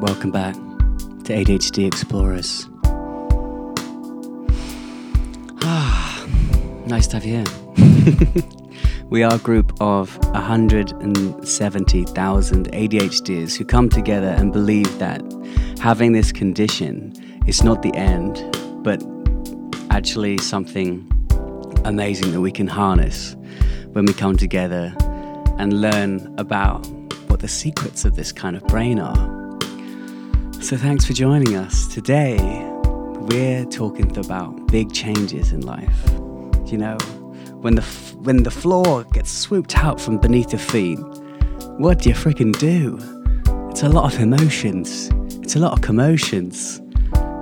Welcome back to ADHD Explorers. Ah, nice to have you here. we are a group of 170,000 ADHDers who come together and believe that having this condition is not the end, but actually something amazing that we can harness when we come together and learn about what the secrets of this kind of brain are. So, thanks for joining us. Today, we're talking about big changes in life. You know, when the, f- when the floor gets swooped out from beneath your feet, what do you freaking do? It's a lot of emotions, it's a lot of commotions.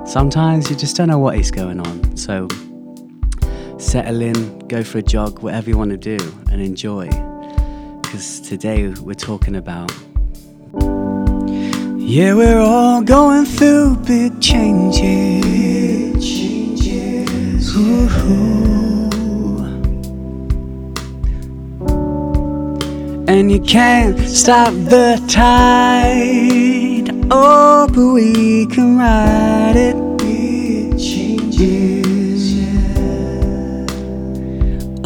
Sometimes you just don't know what is going on. So, settle in, go for a jog, whatever you want to do, and enjoy. Because today we're talking about. Yeah, we're all going through big changes. Ooh. And you can't stop the tide. Oh, but we can ride it.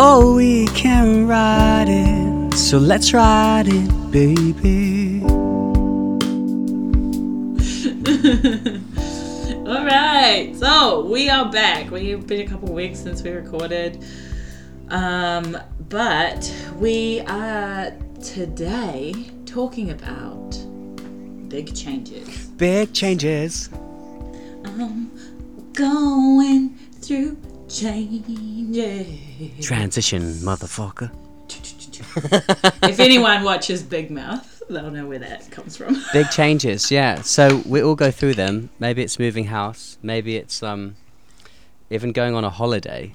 Oh, we can ride it. So let's ride it, baby. All right, so we are back. We've been a couple weeks since we recorded, um, but we are today talking about big changes. Big changes. Um, going through changes. Transition, motherfucker. if anyone watches Big Mouth, they'll know where that comes from. Big changes, yeah. So we all go through them. Maybe it's moving house. Maybe it's um, even going on a holiday.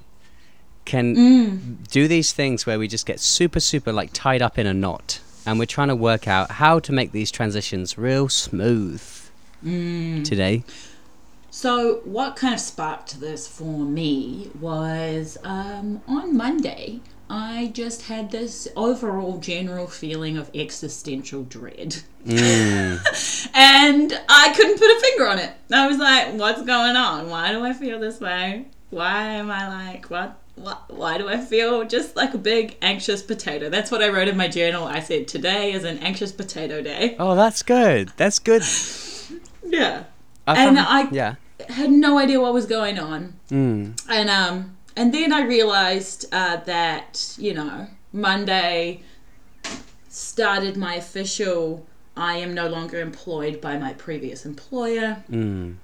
Can Mm. do these things where we just get super, super like tied up in a knot, and we're trying to work out how to make these transitions real smooth. Mm. Today, So, what kind of sparked this for me was um, on Monday, I just had this overall general feeling of existential dread. mm, And I couldn't put a finger on it. I was like, what's going on? Why do I feel this way? Why am I like, what? What, why do I feel just like a big anxious potato? That's what I wrote in my journal. I said, today is an anxious potato day. oh, that's good. That's good. Yeah. I And I- yeah. Had no idea what was going on. Mm, and um and then I realized uh, that you know Monday started my official. I am no longer employed by my previous employer. mm.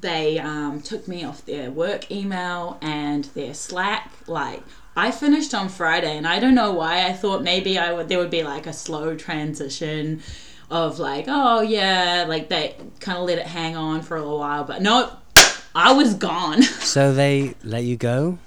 They um, took me off their work email and their Slack. Like I finished on Friday, and I don't know why. I thought maybe I would there would be like a slow transition of like, oh yeah, like they kind of let it hang on for a little while, but no, I was gone. So they let you go.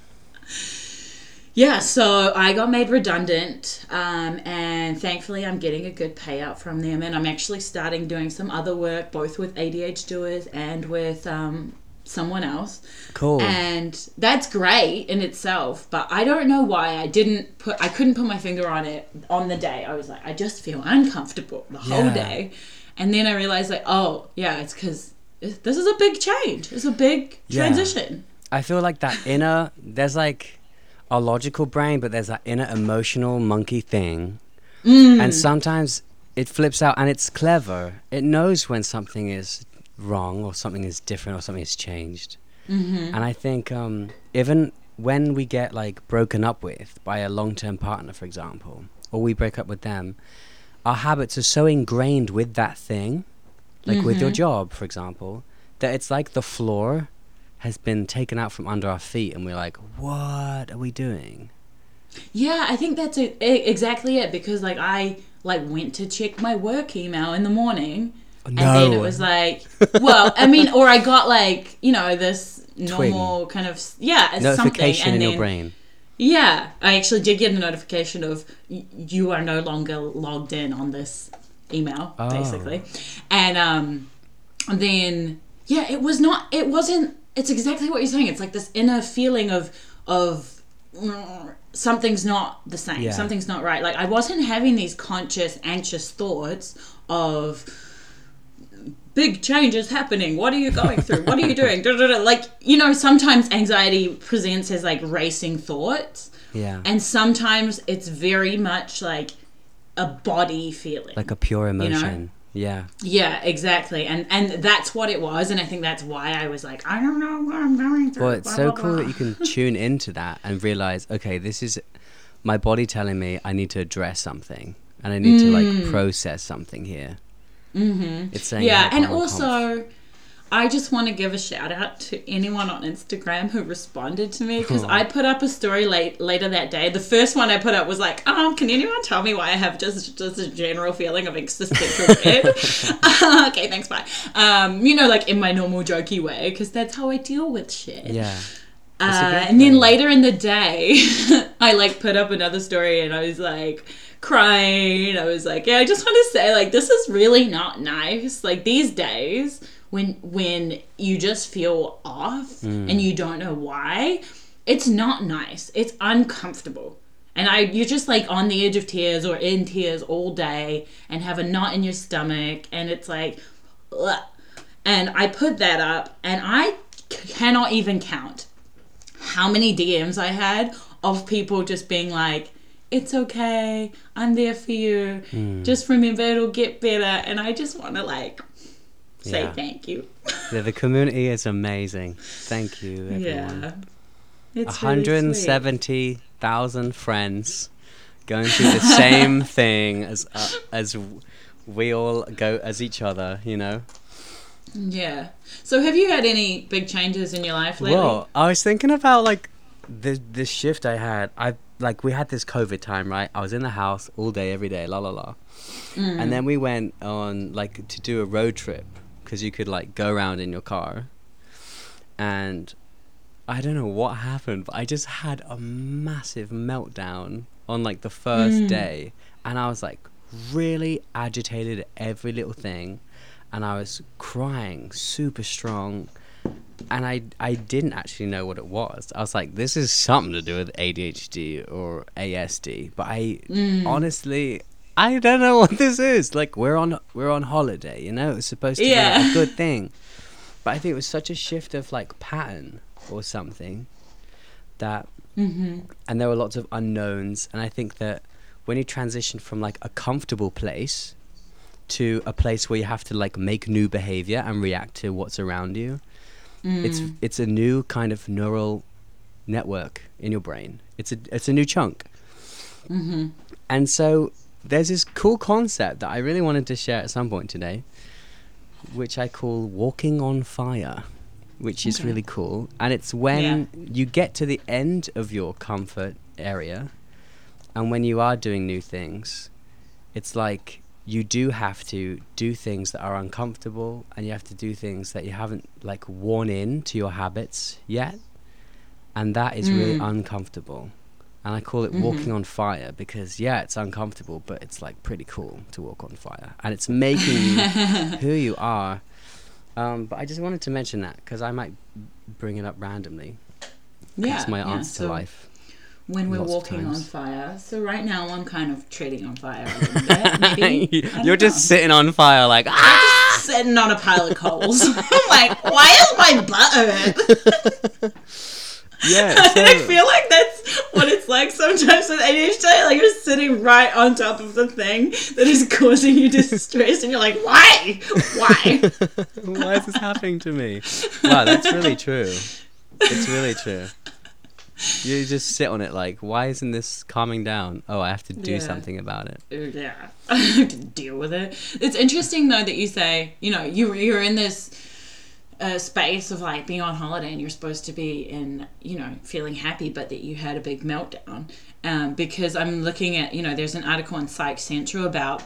Yeah, so I got made redundant, um, and thankfully I'm getting a good payout from them, and I'm actually starting doing some other work, both with ADHDers and with um, someone else, Cool. and that's great in itself. But I don't know why I didn't put, I couldn't put my finger on it on the day. I was like, I just feel uncomfortable the whole Yeah. day, and then I realized like, oh yeah, it's because this is a big change. It's a big Yeah. transition. I feel like that inner there's like a logical brain, but there's that inner emotional monkey thing. Mm. And sometimes it flips out and it's clever. It knows when something is wrong or something is different or something has changed. Mm-hmm. And I think um, even when we get like broken up with by a long-term partner, for example, or we break up with them, our habits are so ingrained with that thing, like with your Mhm. job, for example, that it's like the floor has been taken out from under our feet, and we're like, "What are we doing?" Yeah, I think that's it, exactly it because like I like went to check my work email in the morning and then it was like well, I mean or I got like, you know, this normal kind of yeah, something notification and in then your brain. yeah, I actually did get a notification of y- you are no longer logged in on this email Oh. basically. And um then yeah, it was not it wasn't it's exactly what you're saying. It's like this inner feeling of of mm, something's not the same. Yeah. Something's not right. Like I wasn't having these conscious anxious thoughts of big changes happening. What are you going through? What are you doing? Da, da, da. Like, you know, sometimes anxiety presents as like racing thoughts. Yeah. And sometimes it's very much like a body feeling. like a pure emotion. Yeah. yeah, exactly. And and that's what it was. And I think that's why I was like, I don't know what I'm going through. Well, it's blah, so blah, cool blah. that you can tune into that and realize, okay, this is my body telling me I need to address something and I need to like process something here. Mm-hmm. It's saying, Yeah, like, and also, I just want to give a shout out to anyone on Instagram who responded to me because I put up a story late later that day. The first one I put up was like, um, can anyone tell me why I have just just a general feeling of existential dread? okay, thanks, bye. Um, you know, like in my normal jokey way because that's how I deal with shit. yeah. Uh, and then later in the day, I like put up another story and I was like crying. I was like, yeah, I just want to say like this is really not nice. Like these days when when you just feel off and you don't know why, it's not nice. It's uncomfortable. And I you're just like on the edge of tears or in tears all day and have a knot in your stomach and it's like ugh. and I put that up and I c- cannot even count how many DMs I had of people just being like, it's okay, I'm there for you. Hmm. Just remember it'll get better. And I just want to like say Yeah. thank you. Yeah, the community is amazing. Thank you, everyone. Yeah. It's really 170,000 friends going through the same thing as uh, as we all go as each other, you know. Yeah. So have you had any big changes in your life lately? Well, I was thinking about like this this shift I had. I like we had this COVID time, right? I was in the house all day, every day, la la la. And then we went on like to do a road trip because you could like go around in your car. And I don't know what happened, but I just had a massive meltdown on like the first hmm. day, and I was like really agitated at every little thing, and I was crying super strong. And I I didn't actually know what it was. I was like, this is something to do with ADHD or ASD, but I hmm. honestly I don't know what this is. Like we're on we're on holiday, you know. It's supposed to be a good thing, but I think it was such a shift of like pattern or something that, mm-hmm. and there were lots of unknowns. And I think that when you transition from like a comfortable place to a place where you have to like make new behavior and react to what's around you it's mm. it's a new kind of neural network in your brain. It's a it's a new chunk. Mm-hmm. And so there's this cool concept that i really wanted to share at some point today which i call walking on fire which is really cool. And it's when you get to the end of your comfort area and when you are doing new things it's like you do have to do things that are uncomfortable and you have to do things that you haven't like worn in to your habits yet. And that is really hmm. uncomfortable and i call it walking on fire because yeah it's uncomfortable but it's like pretty cool to walk on fire and it's making you who you are um, but i just wanted to mention that because i might bring it up randomly yeah, it's my yeah. answer So to life When we're walking on fire. So right now I'm kind of treading on fire a little bit. Maybe. You're just know. sitting on fire like ah sitting on a pile of coals. I'm like, why is my butt hurt? Yeah and I feel like that's what it's like sometimes with ADHD. Like you're sitting right on top of the thing that is causing you distress, and you're like, why? Why? Why is this happening to me? Wow, that's really true. It's really true. You just sit on it like, why isn't this calming down? Oh, I have to do Yeah. something about it. yeah, I have to deal with it. It's interesting though that you say, you know, you you're in this uh, space of like being on holiday and you're supposed to be in, you know, feeling happy, but that you had a big meltdown. Um, because I'm looking at, you know, there's an article on Psych Central about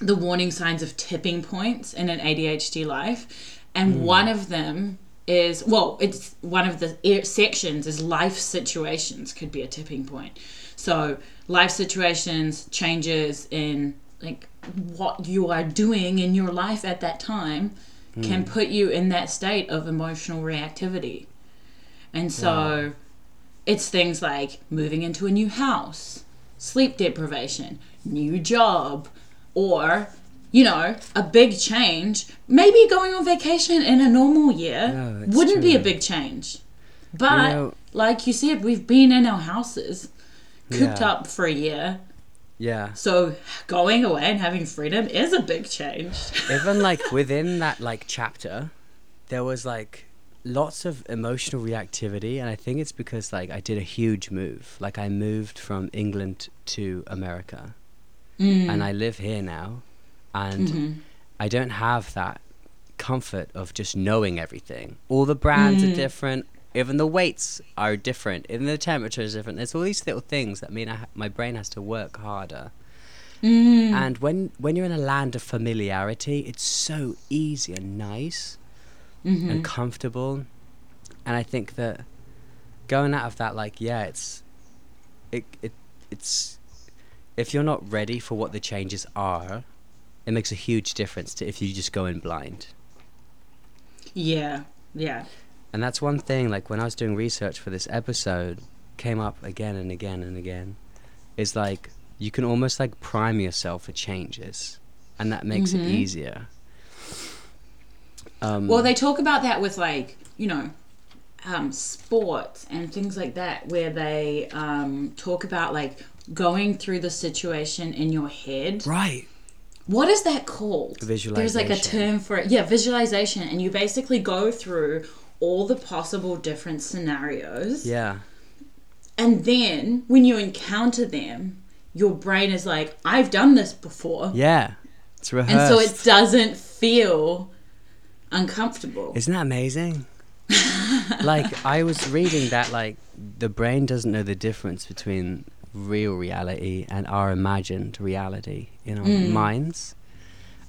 the warning signs of tipping points in an ADHD life, and one of them is well, it's one of the sections is life situations could be a tipping point. So life situations, changes in like what you are doing in your life at that time, can put you in that state of emotional reactivity, and so it's things like moving into a new house, sleep deprivation, new job, or you know, a big change. Maybe going on vacation in a normal year No, wouldn't be a big change. But know- like you said, we've been in our houses, cooped Yeah. up for a year. Yeah. So going away and having freedom is a big change. Even like within that like chapter, there was like lots of emotional reactivity, and I think it's because like I did a huge move. Like I moved from England to America, mm. and I live here now, and mm-hmm. I don't have that comfort of just knowing everything. All the brands are mm. different. Even the weights are different. Even the temperature is different. There's all these little things that mean ha- my brain has to work harder. Mm. And when when you're in a land of familiarity, it's so easy and nice and mm-hmm. comfortable. And I think that going out of that, like, yeah, it's it it it's if you're not ready for what the changes are, it makes a huge difference to if you just go in blind. yeah, yeah. And that's one thing, like when I was doing research for this episode, came up again and again and again, is like you can almost like prime yourself for changes, and that makes it easier. Um, Well, they talk about that with like you know, um, sports and things like that, where they um, talk about like going through the situation in your head. right, What is that called? Visualization. There's like a term for it. Yeah, visualization, and you basically go through all the possible different scenarios, yeah, and then when you encounter them, your brain is like, "I've done this before," yeah, it's rehearsed. and so it doesn't feel uncomfortable. Isn't that amazing? like I was reading that like the brain doesn't know the difference between real reality and our imagined reality in our mm. minds.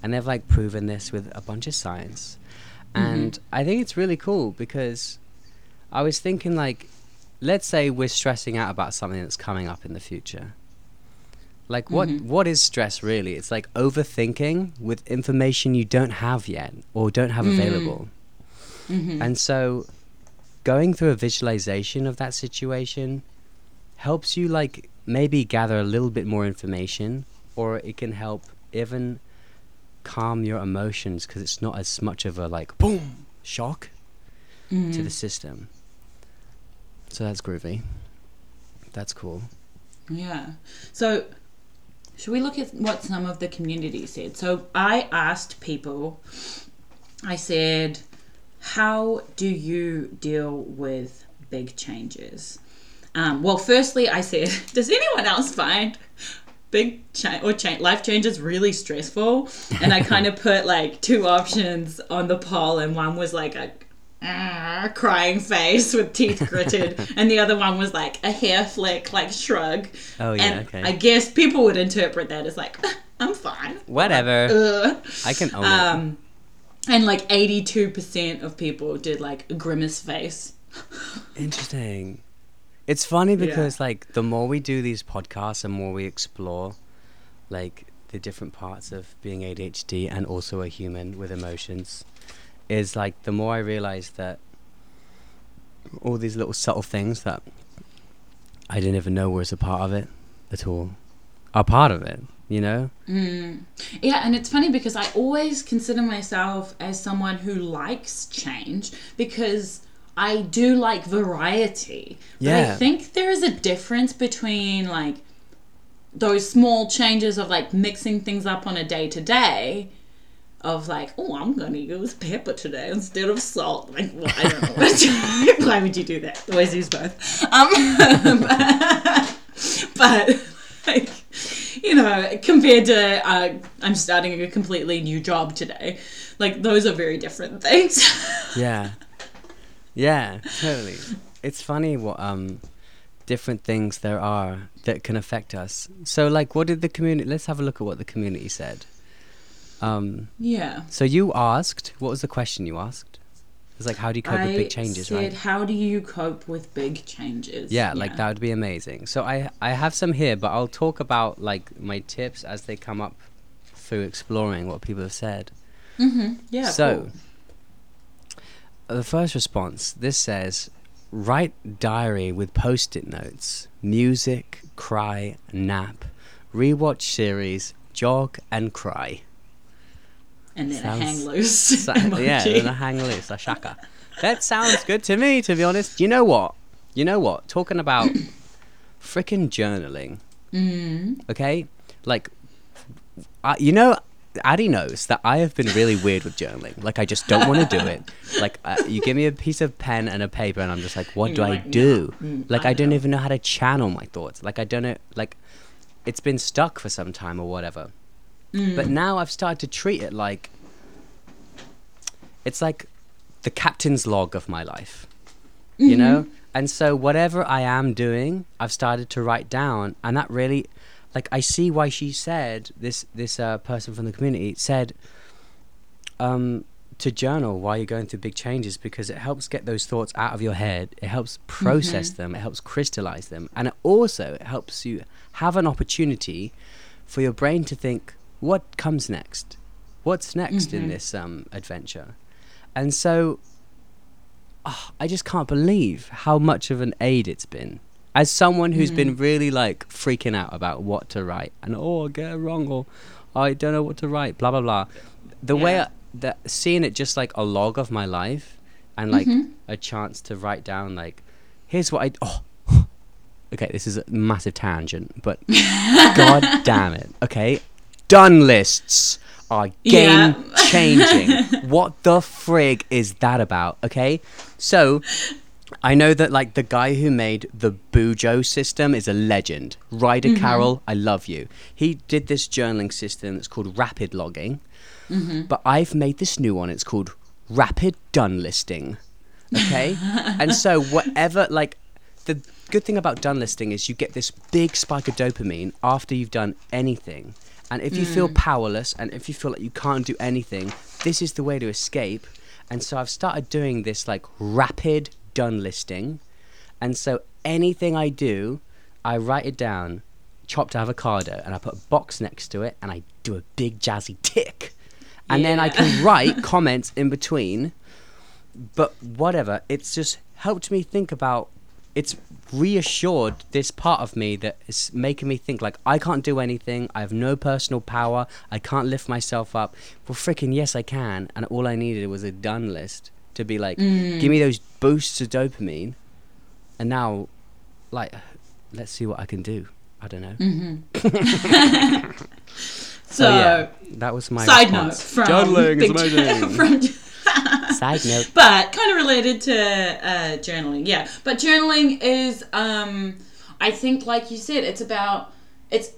And they've like proven this with a bunch of science. Mm-hmm. And I think it's really cool because I was thinking like let's say we're stressing out about something that's coming up in the future. Like what mm-hmm. what is stress really? It's like overthinking with information you don't have yet or don't have mm-hmm. available. And so going through a visualization of that situation helps you like maybe gather a little bit more information or it can help even calm your emotions because it's not as much of a like boom shock to the system. So that's groovy. That's cool. Yeah. So, should we look at what some of the community said? So, I asked people, I said, how do you deal with big changes? Um, well, firstly, I said, does anyone else find big cha- or cha- life changes really stressful? And I kind of put like two options on the poll, and one was like a "Ah," crying face with teeth gritted, and the other one was like a hair flick, like shrug. Oh yeah, and okay. I guess people would interpret that as like, I'm fine. Whatever. Ugh. I can own it. Um, and like 82% of people did like a grimace face. Interesting. It's funny because like the more we do these podcasts and more we explore like the different parts of being ADHD and also a human with emotions is like the more I realize that all these little subtle things that I didn't even know was a part of it at all are part of it, you know? Mm. Yeah, and it's funny because I always consider myself as someone who likes change because I do like variety. But I think there is a difference between like those small changes of like mixing things up on a day to day of like, oh, I'm gonna use pepper today instead of salt. Like, well, I don't know. Why would you do that? Always use both. Um, but like, you know, compared to uh, I'm starting a completely new job today, like those are very different things. Yeah. Yeah, totally. It's funny what um different things there are that can affect us. So like what did the community let's have a look at what the community said. Um yeah. so you asked what was the question you asked? It's like how do you cope with big changes, said, right? how do you cope with big changes? Yeah, like that would be amazing. So I I have some here, but I'll talk about like my tips as they come up through exploring what people have said. Mm-hmm. Yeah. so, cool. The first response this says write diary with post it notes, music, cry, nap, rewatch series, jog, and cry. and then a hang loose So- yeah, and a hang loose, a shaka. That sounds good to me, to be honest. You know what? You know what? Talking about freaking journaling. Mm. Okay, like, I, you know, Addie knows that I have been really weird with journaling. Like, I just don't want to do it. Like, uh, you give me a piece of pen and a paper, and I'm just like, what do you're I like, no. do? Mm, like, I I don't know. even know how to channel my thoughts. Like, I don't know. Like, it's been stuck for some time or whatever. Mm. But now I've started to treat it like it's like the captain's log of my life. You know? And so whatever I am doing, I've started to write down and that really like I see why she said this this uh, person from the community said um to journal while you're going through big changes because it helps get those thoughts out of your head. It helps process them. It helps crystallize them, and it also helps you have an opportunity for your brain to think, what comes next? What's next in this um, adventure? And so, ah, I just can't believe how much of an aid it's been. As someone who's been really like freaking out about what to write, and oh, I get it wrong, or I don't know what to write, blah blah blah. The way I, that seeing it just like a log of my life, and like Mm-hmm. a chance to write down like, here's what I oh. Okay, this is a massive tangent, but god damn it. Okay, done lists are Yeah. game changing. what the frig is that about? Okay, so I know that like the guy who made the Bujo system is a legend. Ryder Mm-hmm. Carroll, I love you. He did this journaling system that's called rapid logging, Mm-hmm. but I've made this new one. It's called rapid done listing. Okay, and so whatever like the good thing about done listing is you get this big spike of dopamine after you've done anything. And if you feel powerless and if you feel like you can't do anything, this is the way to escape. And so I've started doing this like rapid done listing. And so anything I do, I write it down, chopped avocado, and I put a box next to it and I do a big jazzy tick. And then I can write comments in between. But whatever it's just helped me think about it's reassured this part of me that is making me think like i can't do anything. I have no personal power. I can't lift myself up. Well freaking yes i can. And all i needed was a done list to be like give me those boosts of dopamine. And now like let's see what i can do. I don't know. So, yeah that was my side note from journaling is amazing. from side note. But kind of related to uh, journaling yeah. But journaling is um i think like you said it's about it's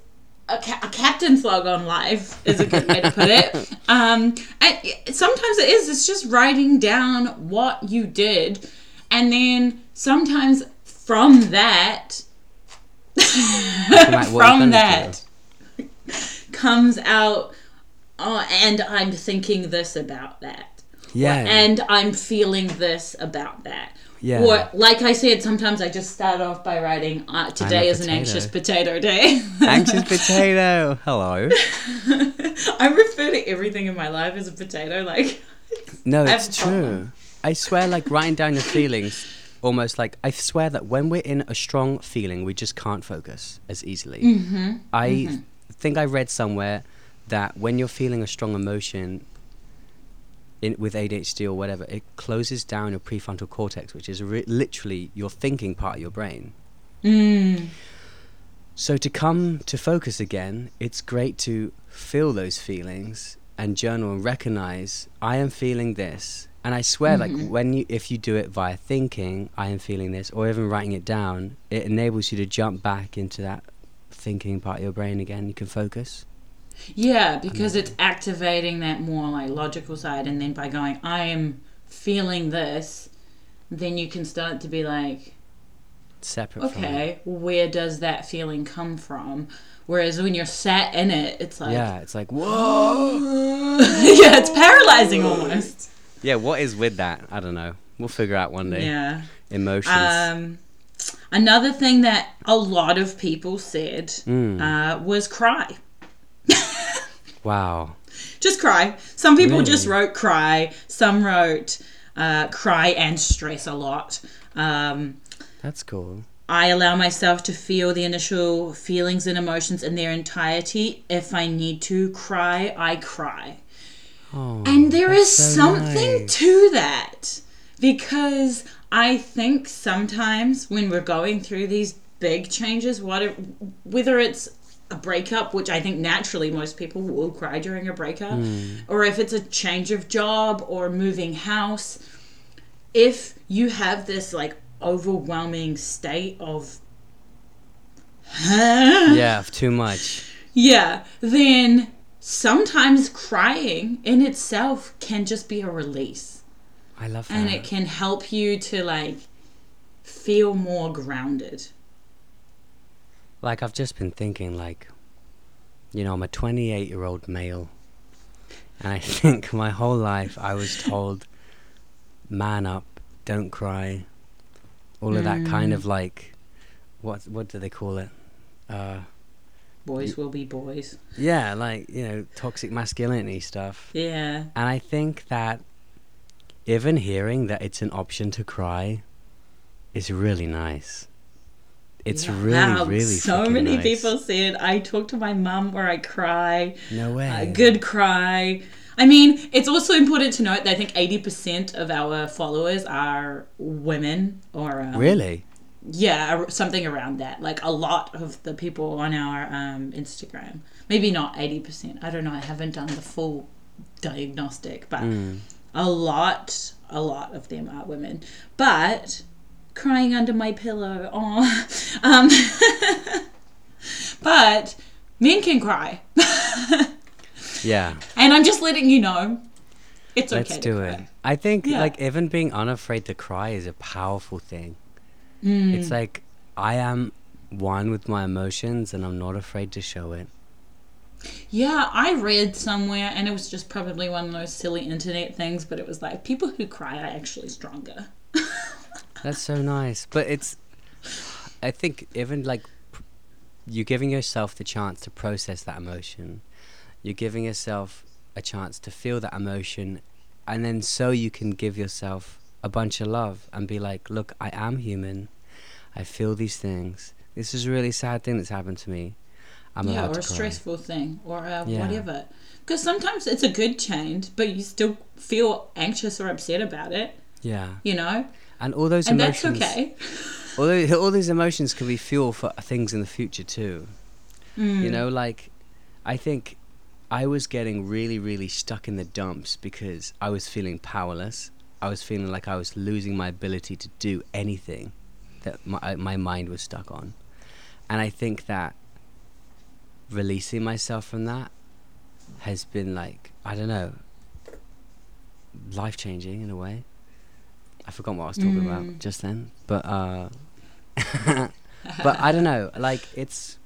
a, ca- a captain's log on life is a good way to put it. Um and sometimes it is it's just writing down what you did. And then sometimes from that Like, what you've from that comes out oh, and i'm thinking this about that. Yeah. And I'm feeling this about that. Yeah. Or, like I said, sometimes I just start off by writing, uh, today is an anxious potato day. anxious potato hello I refer to everything in my life as a potato. Like, No, it's a problem. true. I swear, like writing down your feelings, almost like I swear that when we're in a strong feeling, we just can't focus as easily. Mm-hmm. I think I read somewhere that when you're feeling a strong emotion, in, with ADHD or whatever, it closes down your prefrontal cortex, which is re- literally your thinking part of your brain. mm, So to come to focus again, it's great to feel those feelings and journal and recognize I am feeling this. And I swear, like when you, if you do it via thinking, I am feeling this, or even writing it down, it enables you to jump back into that thinking part of your brain again. You can focus. Yeah, because it's activating that more like logical side, and then by going, I am feeling this, then you can start to be like, Separate okay, where does that feeling come from? Whereas when you're sat in it, it's like, Yeah, it's like whoa. yeah, it's paralyzing almost. Yeah, what is with that? I don't know. We'll figure out one day. Yeah. Emotions. Um, another thing that a lot of people said Mm. uh, was cry. Wow. Just cry. Some people Really? just wrote cry. Some wrote uh, cry and stress a lot. Um, That's cool. I allow myself to feel the initial feelings and emotions in their entirety. If I need to cry, I cry. Oh, And there is so something nice. to that because I think sometimes when we're going through these big changes, what whether it's a breakup, which I think naturally most people will cry during a breakup, Hmm. or if it's a change of job or moving house, if you have this like overwhelming state of Yeah, too much. Yeah, then sometimes crying in itself can just be a release. I love that. And it can help you to like feel more grounded. Like I've just been thinking, like, you know, I'm a 28 year old male, and I think my whole life I was told, man up, don't cry, all of that kind of like, what what do they call it? Uh, Boys will be boys. yeah, like you know, toxic masculinity stuff. Yeah. And I think that even hearing that it's an option to cry is really nice. It's Yeah. really, Wow, really so many nice. people said I talk to my mum where I cry. No way. A good cry. I mean, it's also important to note that I think 80% of our followers are women or um, Really? yeah something around that like a lot of the people on our um, instagram maybe not 80% i don't know i haven't done the full diagnostic but Mm. a lot a lot of them are women but crying under my pillow oh um but men can cry Yeah. and i'm just letting you know it's okay Let's do cry. it. I think Yeah. like even being unafraid to cry is a powerful thing. Mm. It's like I am one with my emotions and I'm not afraid to show it. Yeah, I read somewhere, and it was just probably one of those silly internet things, but it was like people who cry are actually stronger. That's so nice. But it's I think even like pr- you're giving yourself the chance to process that emotion. You're giving yourself a chance to feel that emotion and then so you can give yourself a bunch of love and be like, "Look, I am human. I feel these things. This is a really sad thing that's happened to me. I'm yeah, or a cry." stressful thing, or uh, Yeah. whatever. Because sometimes it's a good change, but you still feel anxious or upset about it, Yeah. you know? And all those And that's emotions okay. all, those, all these emotions can be fuel for things in the future too. Mm. You know, like I think I was getting really, really stuck in the dumps because I was feeling powerless. I was feeling like I was losing my ability to do anything that my my mind was stuck on, and I think that releasing myself from that has been like I don't know, life changing in a way. I forgot what I was talking Mm. about just then, but uh, but I don't know, like it's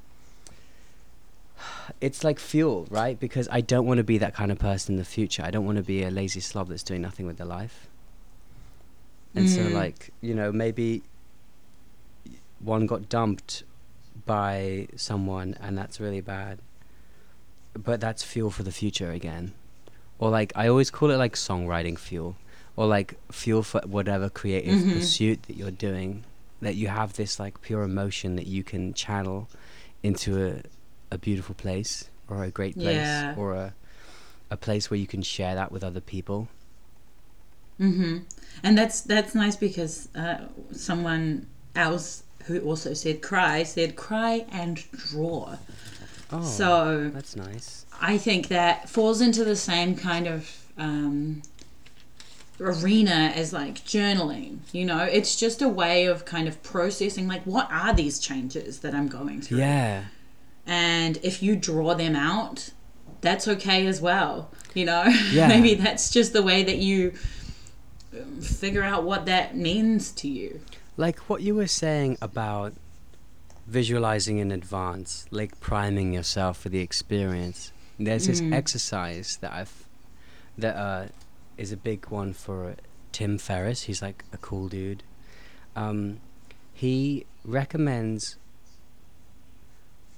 it's like fuel, right? Because I don't want to be that kind of person in the future. I don't want to be a lazy slob that's doing nothing with their life. And so, Mm. like, you know, maybe one got dumped by someone and that's really bad. But that's fuel for the future again. Or, like, I always call it like songwriting fuel. Or, like, fuel for whatever creative Mhm. pursuit that you're doing. That you have this, like, pure emotion that you can channel into a, a beautiful place or a great place Yeah. or a, a place where you can share that with other people. hmm And that's that's nice because uh, someone else who also said cry said cry and draw. Oh, So that's nice. I think that falls into the same kind of um, arena as like journaling. You know, it's just a way of kind of processing like what are these changes that I'm going through. Yeah. And if you draw them out, that's okay as well. You know, Yeah. maybe that's just the way that you um, figure out what that means to you. Like what you were saying about visualizing in advance, like priming yourself for the experience. There's this Mm. exercise that I've that uh, is a big one for Tim Ferriss. He's like a cool dude. Um, he recommends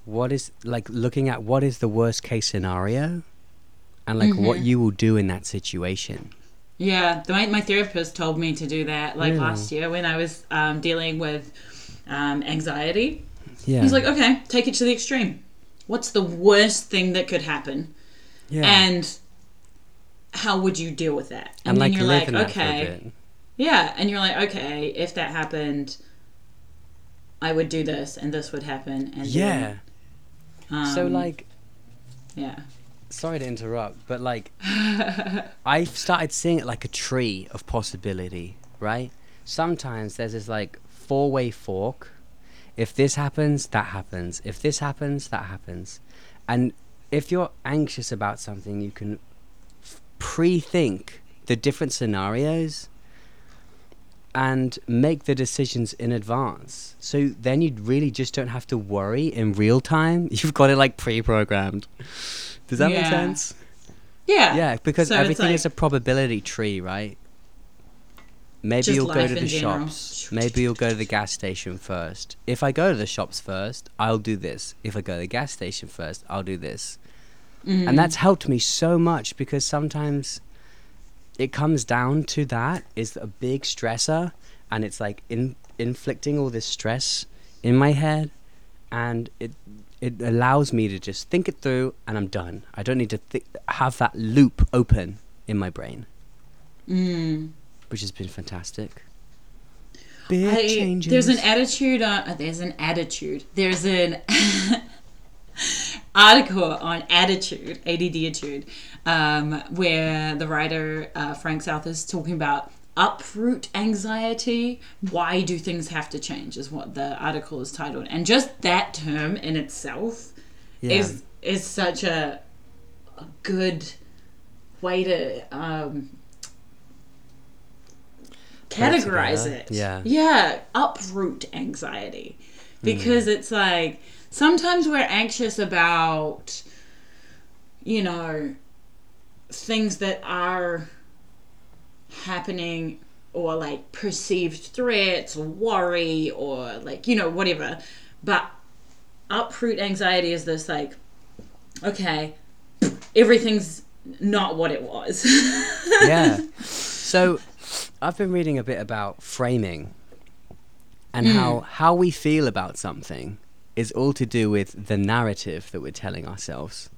what is like looking at what is the worst case scenario and like what Mhm. you will do in that situation. Yeah, the, my, my therapist told me to do that like Really? last year when I was um, dealing with um, anxiety. Yeah. He's like, okay, take it to the extreme. What's the worst thing that could happen? yeah. And how would you deal with that? And, like then you're like, in that for a okay, yeah, and you're like, okay, if that happened, I would do this, and this would happen, and Yeah. then, so um, like yeah, sorry to interrupt, but like I've started seeing it like a tree of possibility, right? Sometimes there's this like four way fork. If this happens, that happens. If this happens, that happens. And if you're anxious about something, you can f- pre think the different scenarios and make the decisions in advance. So then you really just don't have to worry in real time. You've got it like pre programmed. Does that make sense? yeah, Yeah, because So everything is a probability tree, right? Maybe you'll go to the general. shops. Maybe you'll go to the gas station first. If I go to the shops first, I'll do this. If I go to the gas station first, I'll do this. Mm. And that's helped me so much because sometimes it comes down to that is a big stressor and it's like in, inflicting all this stress in my head and it it allows me to just think it through and I'm done. I don't need to thi- have that loop open in my brain, Mm. which has been fantastic. Big I- changes. There's an attitude. On, uh, there's an attitude. There's an article on attitude, ADDitude, um, where the writer uh, Frank South is talking about uproot anxiety. Why do things have to change? Is what the article is titled, and just that term in itself yeah. is is such a, a good way to um, categorize it. Yeah. Yeah, uproot anxiety. Because it's like sometimes we're anxious about you know things that are happening or like perceived threats or worry or like you know whatever. But uproot anxiety is this like okay, everything's not what it was. yeah. So I've been reading a bit about framing and hmm. how how we feel about something is all to do with the narrative that we're telling ourselves.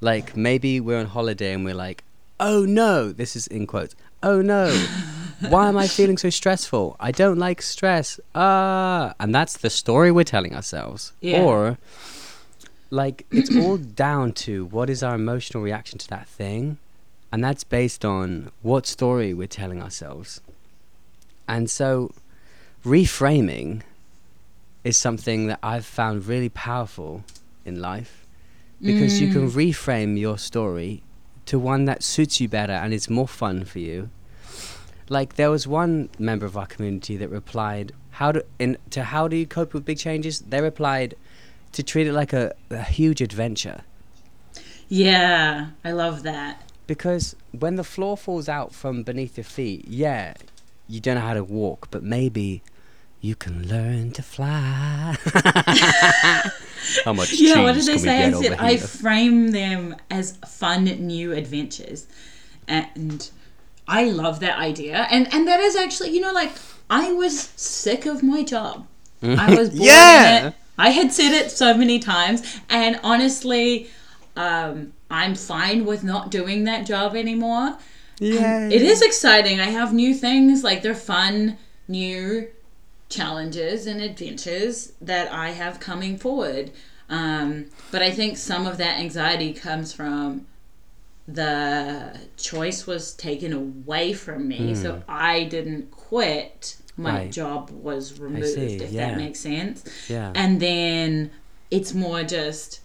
Like maybe we're on holiday and we're like, "Oh no, this is in quotes. Oh no. Why am I feeling so stressful? I don't like stress." Ah, and that's the story we're telling ourselves. Yeah. Or like it's all down to what is our emotional reaction to that thing and that's based on what story we're telling ourselves and so reframing is something that i've found really powerful in life because you can mm. reframe your story to one that suits you better and is more fun for you. Like there was one member of our community that replied how do in to how do you cope with big changes? They replied to treat it like a, a huge adventure. Yeah, I love that. because when the floor falls out from beneath your feet yeah you don't know how to walk but maybe you can learn to fly how much Yeah, what did they say? I said over I here? frame them as fun new adventures, and I love that idea. And and that is actually, you know, like I was sick of my job. I was bored Yeah. it. I had said it so many times, and honestly, um, I'm fine with not doing that job anymore. yeah It is exciting. I have new things, like they're fun, new challenges and adventures that I have coming forward. Um, but I think some of that anxiety comes from the choice was taken away from me, so I didn't quit. My. Right. job was removed, see, if yeah. that makes sense. yeah And then it's more just,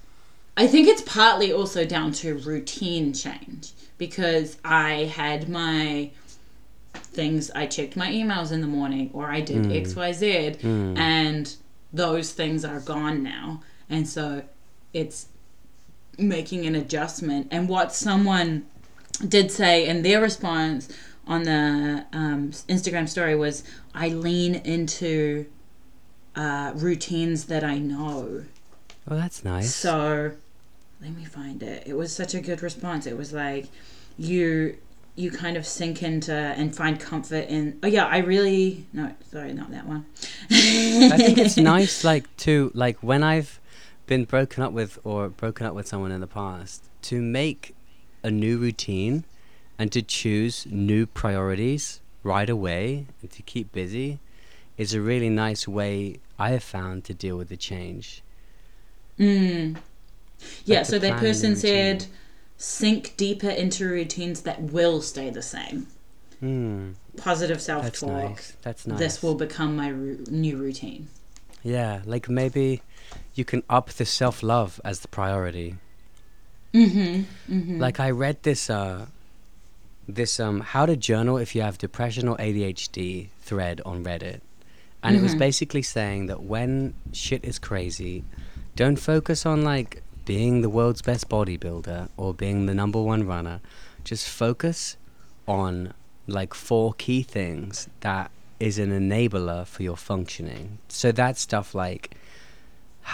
I think it's partly also down to routine change because I had my things, I checked my emails in the morning or I did XYZ, and those things are gone now. And so it's making an adjustment. And what someone did say in their response on the um, Instagram story was, I lean into uh, routines that I know. oh that's nice So let me find it. It was such a good response. It was like you you kind of sink into and find comfort in oh yeah, I really no, sorry, not that one. I think it's nice, like to like when I've been broken up with or broken up with someone in the past, to make a new routine and to choose new priorities right away and to keep busy is a really nice way I have found to deal with the change. Mm. Yeah, Like so that person routine. Sink deeper into routines that will stay the same. Hmm, Positive self that's talk. nice. That's nice. This will become my ru- new routine. Yeah, like maybe you can up the self love as the priority. Mm-hmm. mm-hmm. Like I read this uh this um how to journal if you have depression or ADHD thread on Reddit. And it was Mhm. basically saying that when shit is crazy, don't focus on like being the world's best bodybuilder or being the number one runner. Just focus on like four key things that is an enabler for your functioning. So that's stuff like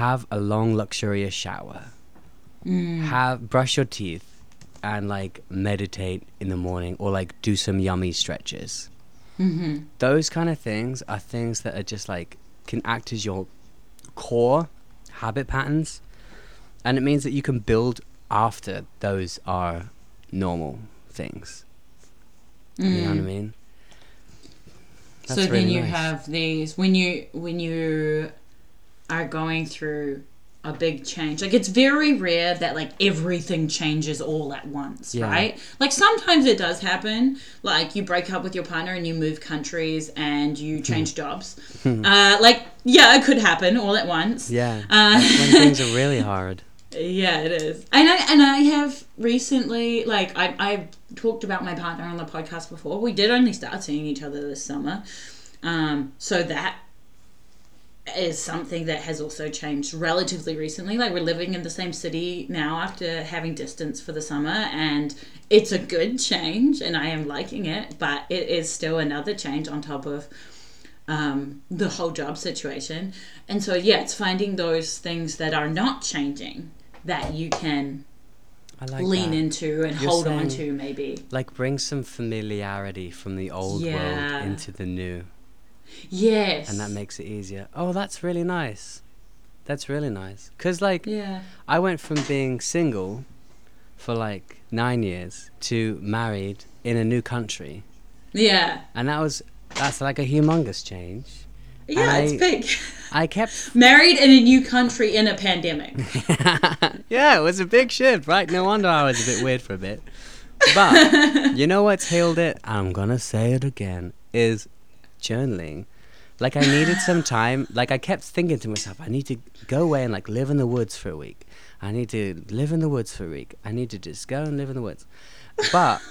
have a long luxurious shower Mm. have brush your teeth and like meditate in the morning or like do some yummy stretches Mm-hmm. those kind of things are things that are just like can act as your core habit patterns and it means that you can build after those are normal things. You know what i mean? So That's then you nice. have these when you when you are going through a big change like it's very rare that like everything changes all at once Yeah. right? Like sometimes it does happen. Like you break up with your partner and you move countries and you change jobs. Uh, like yeah it could happen all at once. Yeah. Uh, when things are really hard Yeah, it is. And I and I have recently like I I've talked about my partner on the podcast before. We did only start seeing each other this summer. Um so that is something that has also changed relatively recently. Like we're living in the same city now after having distance for the summer and it's a good change and I am liking it, but it is still another change on top of um, the whole job situation. And so, yeah, it's finding those things that are not changing that you can i like lean that. into and You're hold on to, maybe. like bring some familiarity from the old Yeah. world into the new Yes. and that makes it easier. Oh, that's really nice. That's really nice. Cause like Yeah. I went from being single for like nine years to married in a new country, Yeah. and that was that's like a humongous change. Yeah, I- it's big. I kept Married in a new country in a pandemic. yeah, it was a big shift, right? No wonder I was a bit weird for a bit. But you know what's healed it? I'm gonna say it again. Is journaling. Like I needed some time. Like I kept thinking to myself, I need to go away and like live in the woods for a week. I need to live in the woods for a week. I need to just go and live in the woods. But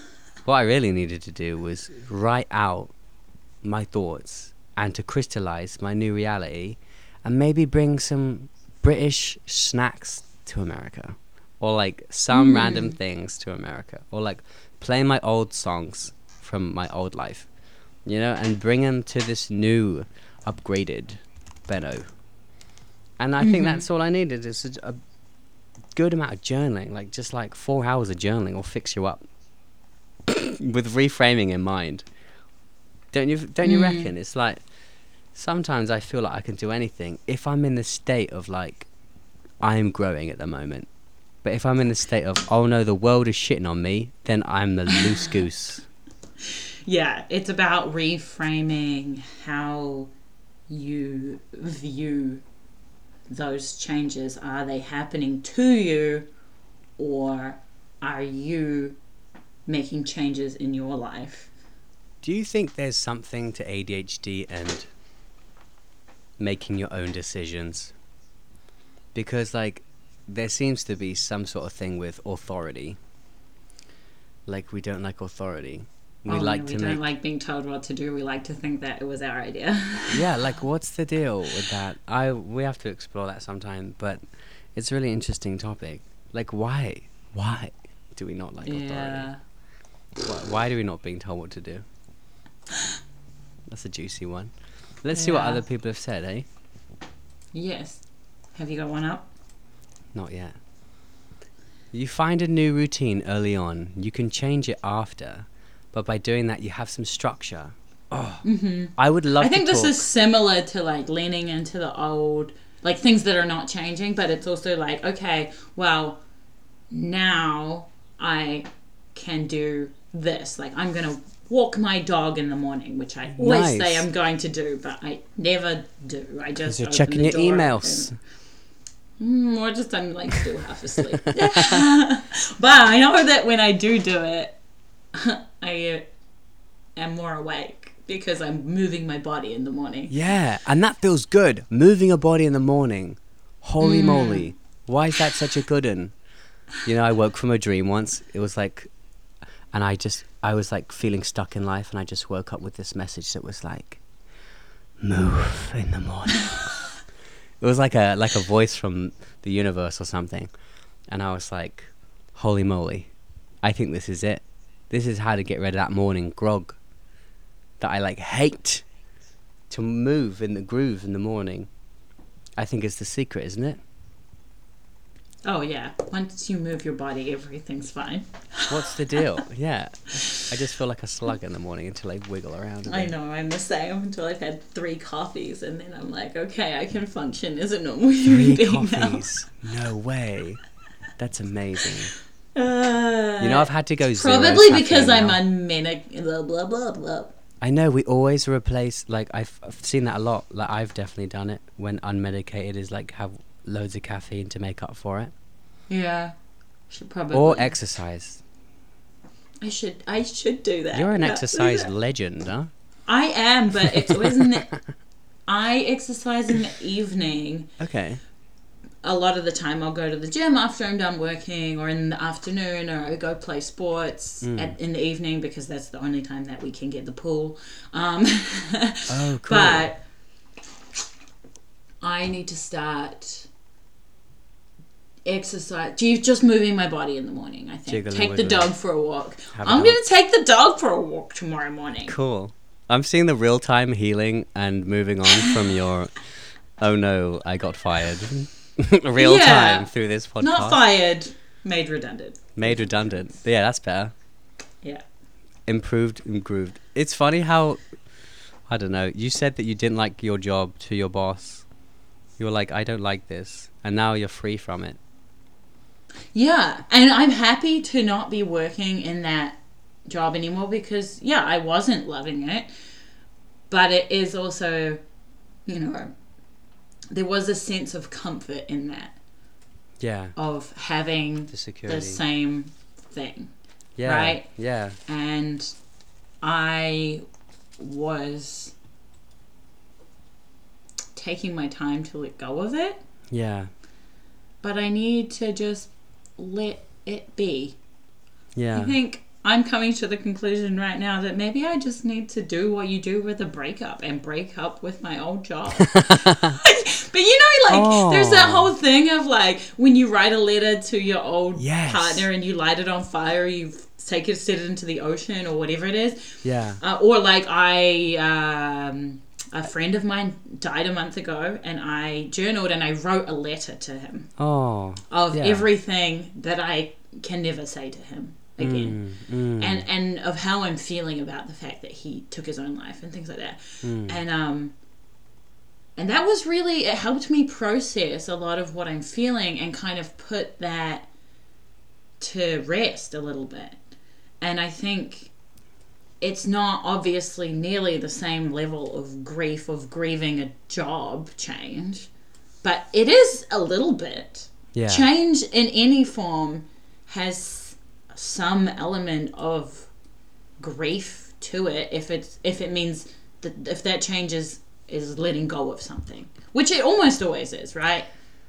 what I really needed to do was write out my thoughts and to crystallize my new reality and maybe bring some British snacks to America or like some random things to America or like play my old songs from my old life, you know, and bring them to this new upgraded Benno. And I think that's all I needed is a, a good amount of journaling, like just like four hours of journaling will fix you up with reframing in mind. Don't you? Don't you Mm. reckon? It's like sometimes I feel like I can do anything if I'm in the state of like I'm growing at the moment. But if I'm in the state of oh no, the world is shitting on me, then I'm the loose goose. Yeah, it's about reframing how you view those changes. Are they happening to you, or are you making changes in your life? Do you think there's something to ADHD and making your own decisions? Because, like, there seems to be some sort of thing with authority. Like, we don't like authority. We Oh, like no, to we make. don't like being told what to do. We like to think that it was our idea. yeah, like, what's the deal with that? I We have to explore that sometime, but it's a really interesting topic. Like, why? Why do we not like authority? yeah. Why, why do we not being told what to do? That's a juicy one. Let's see what Yeah. other people have said, eh? Yes. Have you got one up? Not yet. You find a new routine early on. You can change it after, but by doing that, you have some structure. Oh, Mm-hmm. I would love. I think to this talk- is similar to like leaning into the old, like things that are not changing, but it's also like, okay, well, now I can do this. Like I'm gonna walk my dog in the morning, which I always Nice. say I'm going to do, but I never do. I just You're checking your emails. and- Mm, or just I'm like still half asleep. but I know that when I do do it, I uh, am more awake because I'm moving my body in the morning. Yeah, and that feels good. Moving a body in the morning. Holy Mm. moly. Why is that such a good one? You know, I woke from a dream once. It was like, and I just, I was like feeling stuck in life, and I just woke up with this message that was like, move in the morning. it was like a like a voice from the universe or something, and I was like, holy moly, I think this is it. This is how to get rid of that morning grog that I like hate to move in the groove in the morning. I think is the secret, isn't it? Oh yeah, once you move your body, everything's fine. What's the deal? yeah, I just feel like a slug in the morning until I wiggle around. I know I'm the same until I've had three coffees, and then I'm like, okay, I can function as a normal Three human being now. coffees? No way. That's amazing. Uh, You know, I've had to go zero probably because I'm now. on manic. Blah blah blah blah. I know we always replace like I've, I've seen that a lot. Like I've definitely done it when unmedicated is like have loads of caffeine to make up for it, Yeah, should probably. or exercise. I should. I should do that. You're an Yeah. exercise legend, huh? I am, but it's always in the. I exercise in the evening. Okay. A lot of the time, I'll go to the gym after I'm done working, or in the afternoon, or I go play sports Mm. at, in the evening because that's the only time that we can get the pool. Um, Oh, cool. But I need to start exercise. Gee, Just moving my body in the morning. I think. Jiggling, take the dog for a walk. Have I'm gonna take the dog for a walk tomorrow morning. Cool. I'm seeing the real time healing and moving on from your oh no, I got fired. real Yeah. time through this podcast. Not fired, made redundant. Made redundant. Yeah, that's better. Yeah. Improved, improved. It's funny how I don't know, you said that you didn't like your job to your boss. You were like, I don't like this. And now you're free from it. Yeah, and I'm happy to not be working in that job anymore because yeah, I wasn't loving it. But it is also, you know, there was a sense of comfort in that Yeah. of having The security. the same thing. yeah. right? Yeah. And I was taking my time to let go of it, Yeah. but I need to just let it be. Yeah. I think I'm coming to the conclusion right now that maybe I just need to do what you do with a breakup and break up with my old job. but you know, like, there's that Oh. whole thing of like when you write a letter to your old Yes. partner and you light it on fire, you take it, set it into the ocean or whatever it is. Yeah. Uh, or like I, um, a friend of mine died a month ago, and I journaled and I wrote a letter to him Oh. of Yeah. everything that I can never say to him again, Mm, and and of how I'm feeling about the fact that he took his own life and things like that, mm. and um. And that was really, it helped me process a lot of what I'm feeling and kind of put that to rest a little bit. And I think it's not obviously nearly the same level of grief of grieving a job change, but it is a little bit. Yeah. Change in any form has some element of grief to it if it's if it means that if that change is is letting go of something, which it almost always is, right?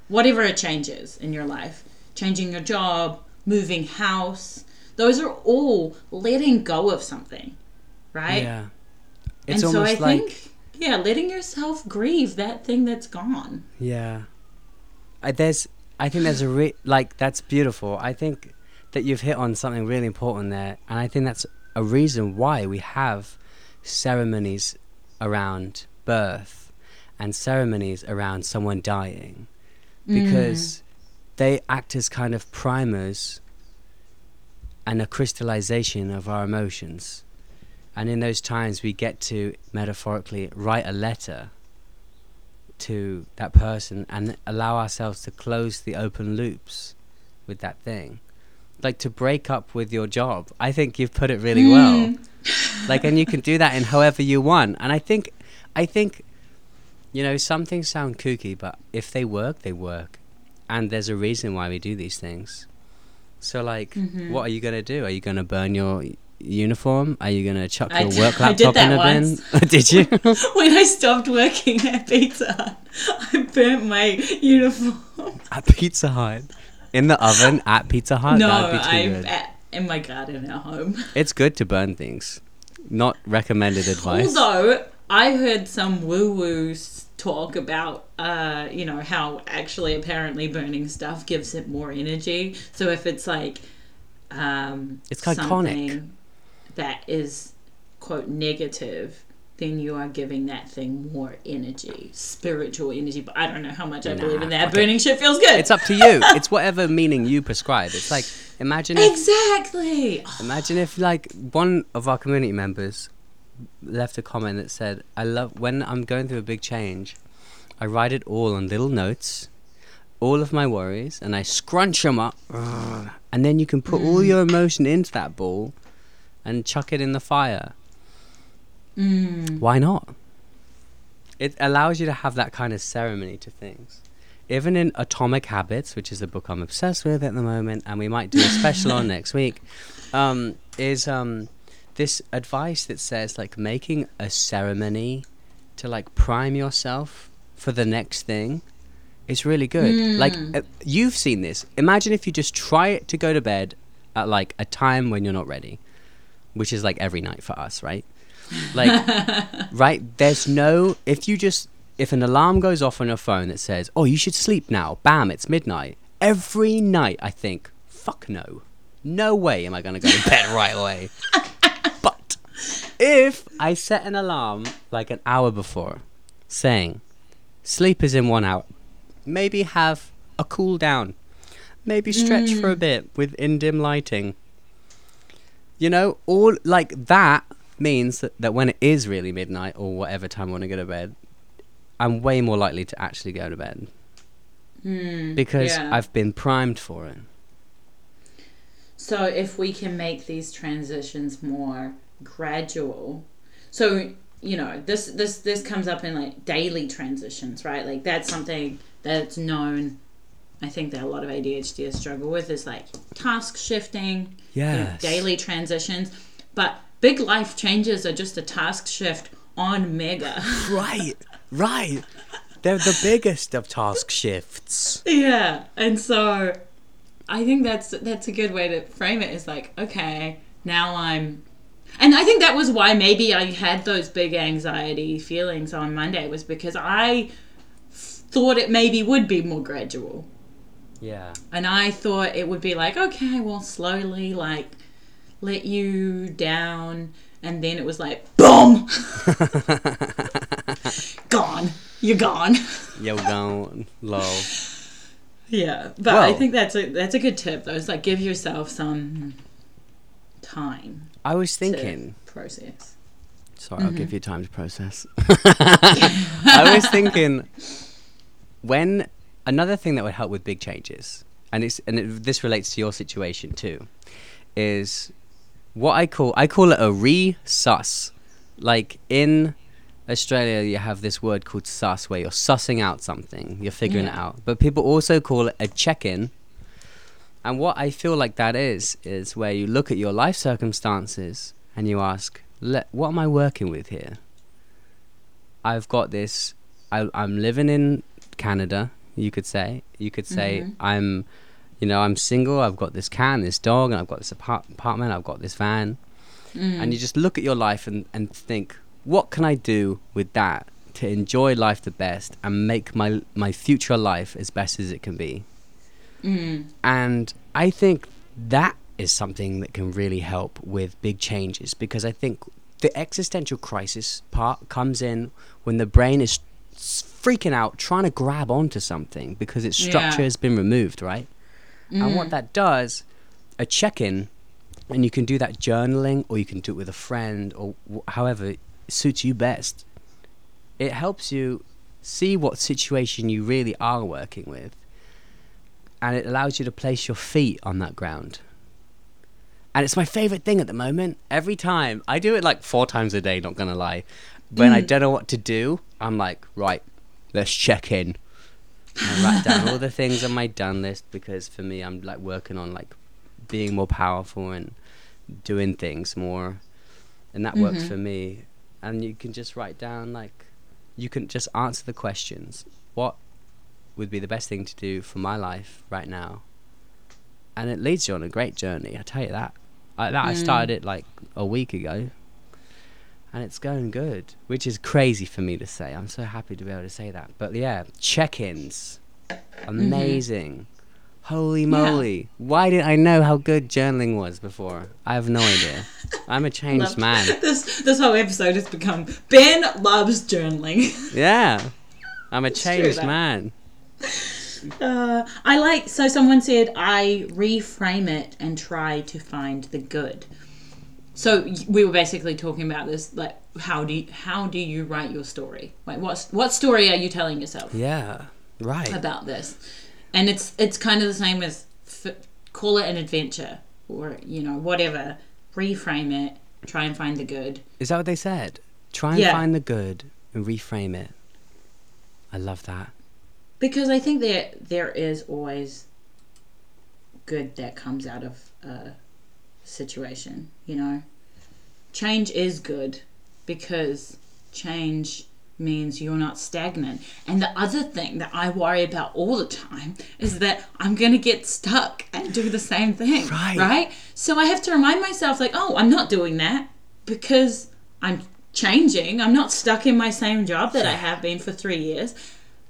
Whatever a change is in your life, changing your job, moving house, those are all letting go of something, right? Yeah. It's and so I like think, yeah, letting yourself grieve that thing that's gone. Yeah. I, there's, I think there's a re- like that's beautiful. I think that you've hit on something really important there, and I think that's a reason why we have ceremonies around birth and ceremonies around someone dying, mm. because they act as kind of primers and a crystallization of our emotions. And in those times, we get to metaphorically write a letter to that person and allow ourselves to close the open loops with that thing. like to break up with your job. I think you've put it really well. Hmm. like, and you can do that in however you want. And I think, I think, you know, some things sound kooky, but if they work, they work, and there's a reason why we do these things. So, like, Mm-hmm. what are you gonna do? Are you gonna burn your uniform? Are you gonna chuck I your d- work I did laptop in a once. bin? did you? when I stopped working at Pizza Hut, I burnt my uniform. at Pizza Hut, in the oven at Pizza Hut. no, That'd be too I'm good. at, in my garden at home. It's good to burn things. Not recommended advice. Although I heard some woo woo talk about, uh, you know, how actually apparently burning stuff gives it more energy. So if it's like, um, It's iconic. something that is quote negative. Then you are giving that thing more energy, spiritual energy. But I don't know how much I Nah, believe in that. it. Burning shit feels good. it's up to you. It's whatever meaning you prescribe. It's like imagine if exactly. imagine if like one of our community members left a comment that said, "I love when I'm going through a big change, I write it all on little notes, all of my worries, and I scrunch them up, and then you can put all your emotion into that ball, and chuck it in the fire. Mm. Why not? It allows you to have that kind of ceremony to things. Even in Atomic Habits, which is a book I'm obsessed with at the moment, and we might do a special on next week, um, is um, this advice that says like making a ceremony to like prime yourself for the next thing is really good. Like uh, you've seen this. Imagine if you just try to go to bed at like a time when you're not ready, which is like every night for us, right? Like, right? There's no. If you just. If an alarm goes off on your phone that says, oh, you should sleep now, bam, it's midnight. Every night I think, fuck no. No way am I going to go to bed right away. If I set an alarm like an hour before saying, sleep is in one hour, maybe have a cool down, maybe stretch for a bit with in dim lighting. You know, all like that means that, that when it is really midnight or whatever time I want to go to bed, I'm way more likely to actually go to bed Mm, because yeah. I've been primed for it. So if we can make these transitions more gradual, so you know this this this comes up in like daily transitions, right? Like that's something that's known. I think that a lot of ADHDers struggle with is like task shifting, you know, daily transitions, but big life changes are just a task shift on mega. Right, right. They're the biggest of task shifts. Yeah, and so I think that's that's a good way to frame it. Is like, okay, now I'm, and I think that was why maybe I had those big anxiety feelings on Monday was because I thought it maybe would be more gradual, Yeah. and I thought it would be like, okay, well, slowly like let you down, and then it was like, boom, gone, you're gone. You're gone low. Yeah, but I think that's a that's a good tip. Though, it's like give yourself some time I was thinking. process. Sorry, I'll give mm-hmm. you time to process. I was thinking when another thing that would help with big changes, and it's and it, this relates to your situation too, is what I call I call it a resus. Like in Australia, you have this word called sus, where you're sussing out something, you're figuring it out. But people also call it a check-in. And what I feel like that is is where you look at your life circumstances and you ask, "What am I working with here?" I've got this. I, I'm living in Canada. You could say. You could say Mhm. I'm, you know, I'm single. I've got this can, this dog, and I've got this apart- apartment. I've got this van. Mm. And you just look at your life and, and think, what can I do with that to enjoy life the best and make my my future life as best as it can be? Mm. And I think that is something that can really help with big changes because I think the existential crisis part comes in when the brain is freaking out trying to grab onto something because its structure Yeah. has been removed, right? And what that does, a check in, and you can do that journaling or you can do it with a friend or wh- however suits you best. It helps you see what situation you really are working with and it allows you to place your feet on that ground And it's my favorite thing at the moment. Every time I do it like four times a day, not gonna lie. When I mm. don't know what to do, I'm like, right, let's check in. I write down all the things on my done list because for me, I'm like working on like being more powerful and doing things more, and that works mm-hmm. for me. And you can just write down like, you can just answer the questions. What would be the best thing to do for my life right now? And it leads you on a great journey. I tell you that. I, that I started hmm. it like a week ago, and it's going good, which is crazy for me to say. I'm so happy to be able to say that. But yeah, check-ins, mm-hmm. amazing. Holy moly! Why didn't I know how good journaling was before? I have no idea. I'm a changed man. This this whole episode has become Ben loves journaling. Yeah, I'm a changed man. Uh, I like so someone said I reframe it and try to find the good. So we were basically talking about this, like how do you, how do you write your story? Like what what story are you telling yourself Yeah, right. about this? And it's it's kind of the same as f- call it an adventure or you know whatever. Reframe it, try and find the good. Is that what they said? Try and Yeah. find the good and reframe it. I love that. Because I think there there is always good that comes out of a situation. You know, change is good because change means you're not stagnant. And the other thing that I worry about all the time is that I'm going to get stuck and do the same thing. Right. Right? So I have to remind myself, like, oh, I'm not doing that because I'm changing. I'm not stuck in my same job that I have been for three years.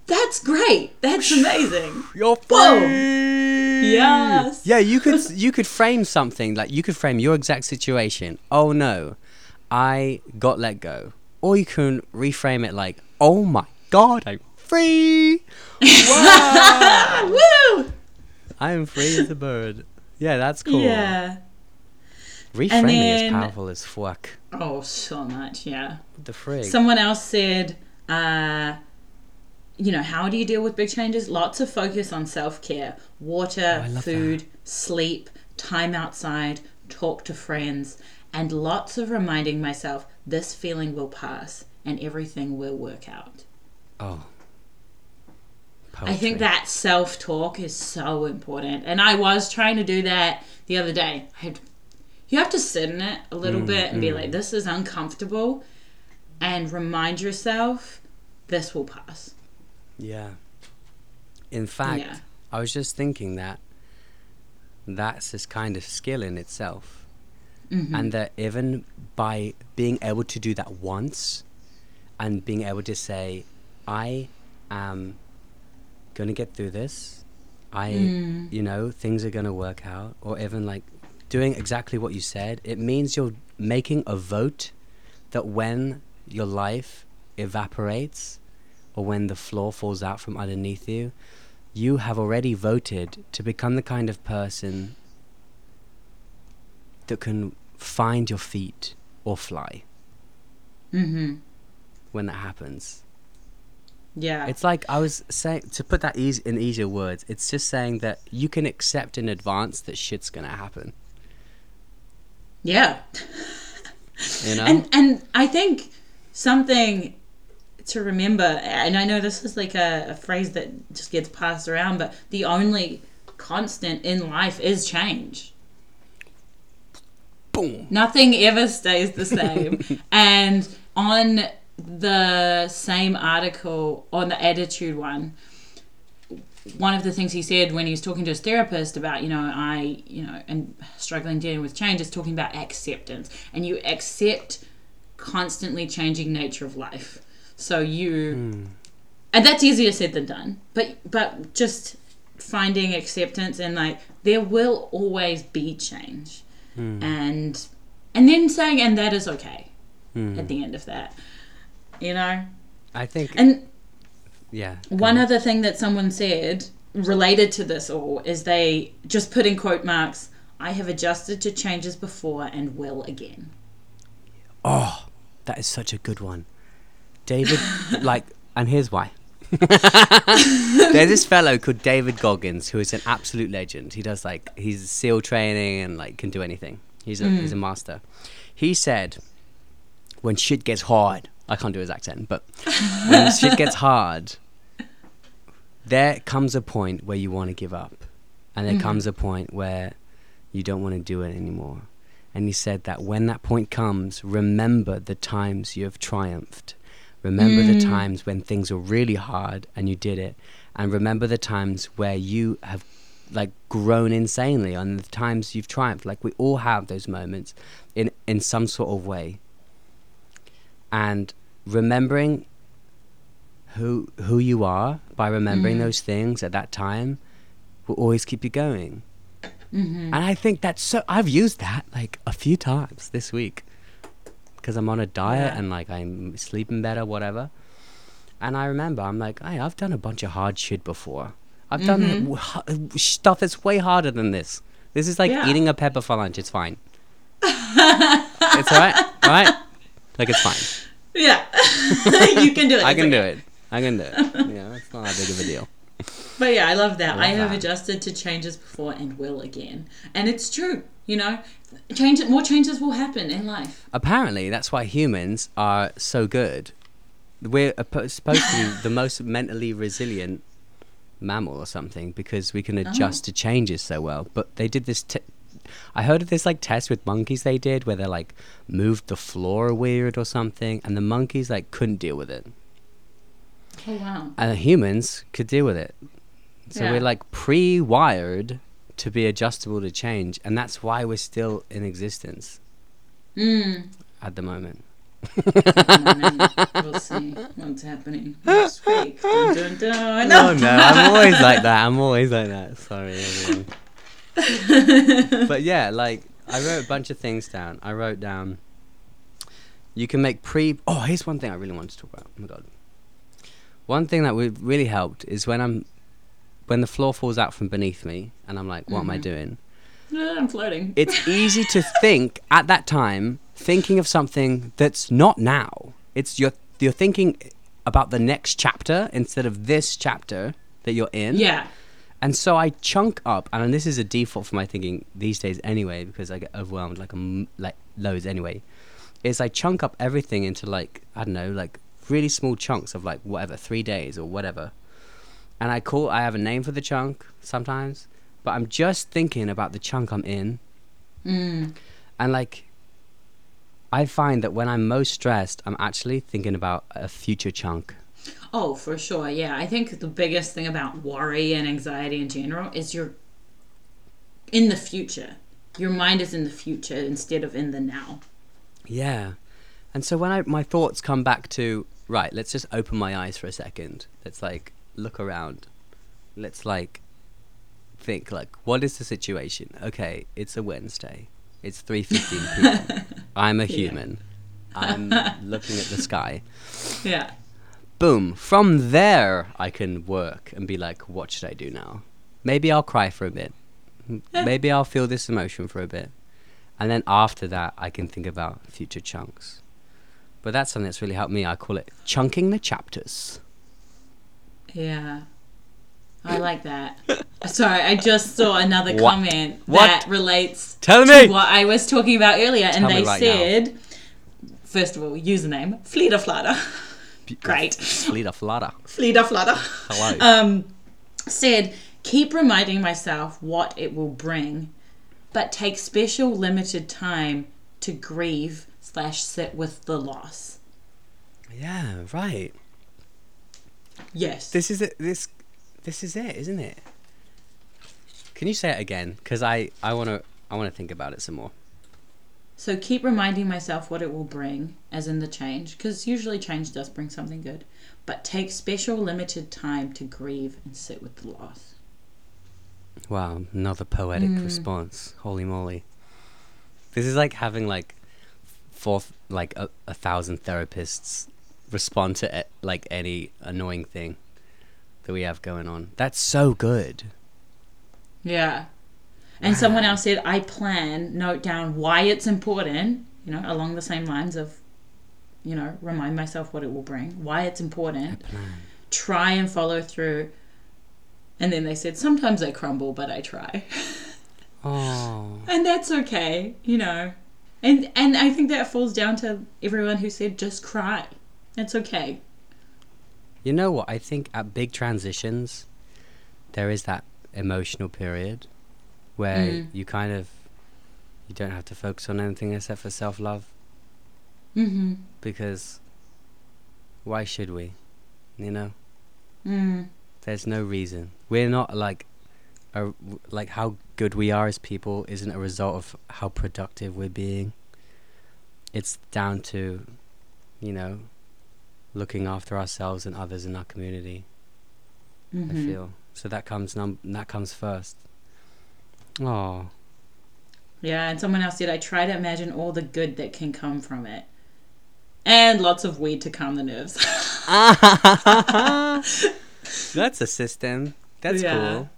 That's great. That's amazing. You're Whoa. free. Yes. Yeah, you could you could frame something like you could frame your exact situation. Oh no, I got let go. Or you can reframe it like, oh my god, I'm free. Wow. Woo! I am free as a bird. Yeah, that's cool. Yeah. Reframing is powerful as fuck. Oh, so much. Yeah. What the frig? Someone else said, uh, you know, how do you deal with big changes? Lots of focus on self care, water, Oh, food, sleep, time outside, talk to friends, and lots of reminding myself this feeling will pass and everything will work out. oh. I think that self talk is so important. And I was trying to do that the other day. I had, you have to sit in it a Mm, little bit and be like, this is uncomfortable, and remind yourself this will pass. Yeah. In fact, Yeah. I was just thinking that that's this kind of skill in itself. Mm-hmm. And that even by being able to do that once and being able to say, I am going to get through this, I, Mm. you know, things are going to work out, or even like doing exactly what you said, it means you're making a vote that when your life evaporates or when the floor falls out from underneath you, you have already voted to become the kind of person that can find your feet or fly Mm-hmm. when that happens. Yeah. It's like I was saying to put that easy in easier words. It's just saying that you can accept in advance that shit's gonna happen. yeah. You know, And and I think something to remember, and I know this is like a, a phrase that just gets passed around, but the only constant in life is change. boom. Nothing ever stays the same. and on the same article, on the attitude one, one of the things he said when he was talking to his therapist about, you know, I, you know, and struggling dealing with change is talking about acceptance. And you accept constantly changing nature of life. So you hmm. and that's easier said than done. But but just finding acceptance and like there will always be change. Hmm. And and then saying and that is okay hmm. at the end of that. You know? I think, And yeah. one other thing that someone said related to this all is they just put in quote marks, I have adjusted to changes before and will again. Oh, that is such a good one. David, like, and here's why. There's this fellow called David Goggins who is an absolute legend. He does like he's SEAL training and like can do anything. He's a hmm. he's a master. He said, when shit gets hard, I can't do his accent, but when shit gets hard, there comes a point where you want to give up, and there hmm. comes a point where you don't want to do it anymore. And he said that when that point comes, remember the times you have triumphed. Remember the mm. times when things were really hard and you did it. And remember the times where you have like grown insanely and the times you've triumphed. Like we all have those moments in in some sort of way. And remembering who who you are by remembering mm. those things at that time will always keep you going. Mm-hmm. And I think that's so. I've used that like a few times this week because I'm on a diet Yeah. and like I'm sleeping better, whatever. And I remember I'm like, hey, I've done a bunch of hard shit before. I've done mm-hmm. stuff that's way harder than this. This is like Yeah. eating a pepper for lunch. It's fine. it's alright, alright. Like it's fine. Yeah, you can do it. I It's can do it. I can do it. Yeah, it's not that big of a deal. But yeah, I love that. I I, have that. adjusted to changes before and will again, and it's true. You know, change more changes will happen in life. Apparently, that's why humans are so good. We're supposed to be the most mentally resilient mammal or something because we can uh-huh. adjust to changes so well. But they did this. T- I heard of this like test with monkeys they did where they like moved the floor weird or something, and the monkeys like couldn't deal with it, Oh wow. and humans could deal with it. So Yeah. we're like pre-wired to be adjustable to change, and that's why we're still in existence Mm. at the moment. we'll see what's happening next week. Dun, dun, dun. No, no, I'm always like that. I'm always like that. Sorry, everyone. but yeah, like I wrote a bunch of things down. I wrote down. You can make pre. Oh, here's one thing I really wanted to talk about. Oh my god. One thing that would really helped is when I'm, when the floor falls out from beneath me, and I'm like, "What am I doing?" Ah, I'm floating. It's easy to think at that time, thinking of something that's not now. It's you're you're thinking about the next chapter instead of this chapter that you're in. yeah. And so I chunk up, and this is a default for my thinking these days anyway, because I get overwhelmed like a like loads anyway. Is I chunk up everything into like I don't know, like really small chunks of like whatever three days or whatever, and I call I have a name for the chunk sometimes, but I'm just thinking about the chunk I'm in, Mm. and like I find that when I'm most stressed, I'm actually thinking about a future chunk. Oh, for sure. Yeah, I think the biggest thing about worry and anxiety in general is you're in the future. Your mind is in the future instead of in the now. Yeah. And so when I my thoughts come back to right, let's just open my eyes for a second. Let's like look around. Let's like think like what is the situation? Okay, it's a Wednesday. It's 3:15 p.m. I'm a human. I'm looking at the sky. Yeah. Boom. From there I can work and be like what should I do now? Maybe I'll cry for a bit. M- Maybe I'll feel this emotion for a bit. And then after that, I can think about future chunks. But that's something that's really helped me. I call it chunking the chapters. Yeah. I like that. Sorry, I just saw another What? comment What? that relates Tell to me! what I was talking about earlier, and Tell they right now. said, first of all, username Fleeta Flutter, Great. Fleeta flutter. Fleeta Flutter, Hello. um, said, keep reminding myself what it will bring, but take special limited time to grieve slash sit with the loss. yeah, right. Yes. This is it. This, this is it, isn't it? Can you say it again? Because I, I want to, I want to think about it some more. So keep reminding myself what it will bring, as in the change, because usually change does bring something good. But take special limited time to grieve and sit with the loss. Wow, another poetic mm. response. Holy moly. This is like having like four, like a, a thousand therapists respond to eh, like any annoying thing that we have going on. That's so good. Yeah. And someone else said, I plan, note down why it's important, you know, along the same lines of, you know, remind myself what it will bring, why it's important, try and follow through. And then they said, sometimes I crumble, but I try. Oh. and that's okay, you know. And and I think that falls down to everyone who said just cry. It's okay. You know what? I think at big transitions, there is that emotional period where Mm. you kind of you don't have to focus on anything except for self love Mm-hmm. because why should we? You know, Mm. there's no reason. We're not like a, like how good we are as people isn't a result of how productive we're being. It's down to, you know, looking after ourselves and others in our community. Mm-hmm. I feel so that comes num that comes first. Oh, Yeah, and someone else said, I try to imagine all the good that can come from it. And lots of weed to calm the nerves. that's a system. That's Yeah. cool.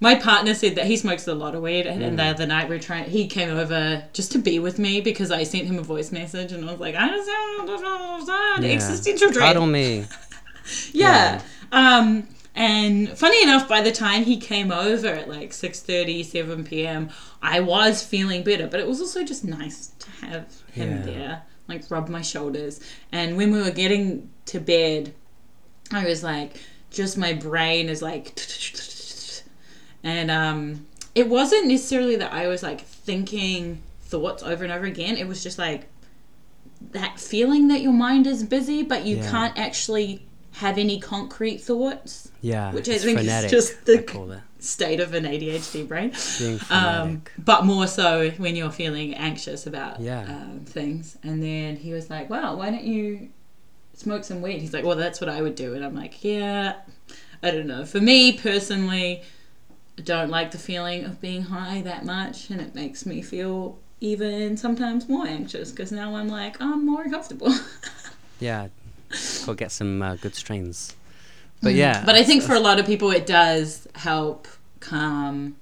My partner said that he smokes a lot of weed, and, Mm. the other night we are trying. He came over just to be with me because I sent him a voice message, and I was like, "I understand Yeah. existential dread." Cuddle me. yeah. Um, and funny enough, by the time he came over at like 6.30, 7 p.m., I was feeling better, but it was also just nice to have him Yeah. there, like rub my shoulders. And when we were getting to bed, I was like, just my brain is like, and um, it wasn't necessarily that I was like thinking thoughts over and over again. It was just like that feeling that your mind is busy, but you Yeah. can't actually have any concrete thoughts. Yeah, Which I think is just the- I call it State of an ADHD brain. Um, but more so when you're feeling anxious about Yeah. um, things. And then he was like, "Well, why don't you smoke some weed?" He's like, "Well, that's what I would do." And I'm like, "Yeah, I don't know. For me personally, don't like the feeling of being high that much, and it makes me feel even sometimes more anxious because now I'm like, I'm more uncomfortable." yeah, go get some uh, good strains. But yeah, Mm. But I think for a lot of people, it does help calm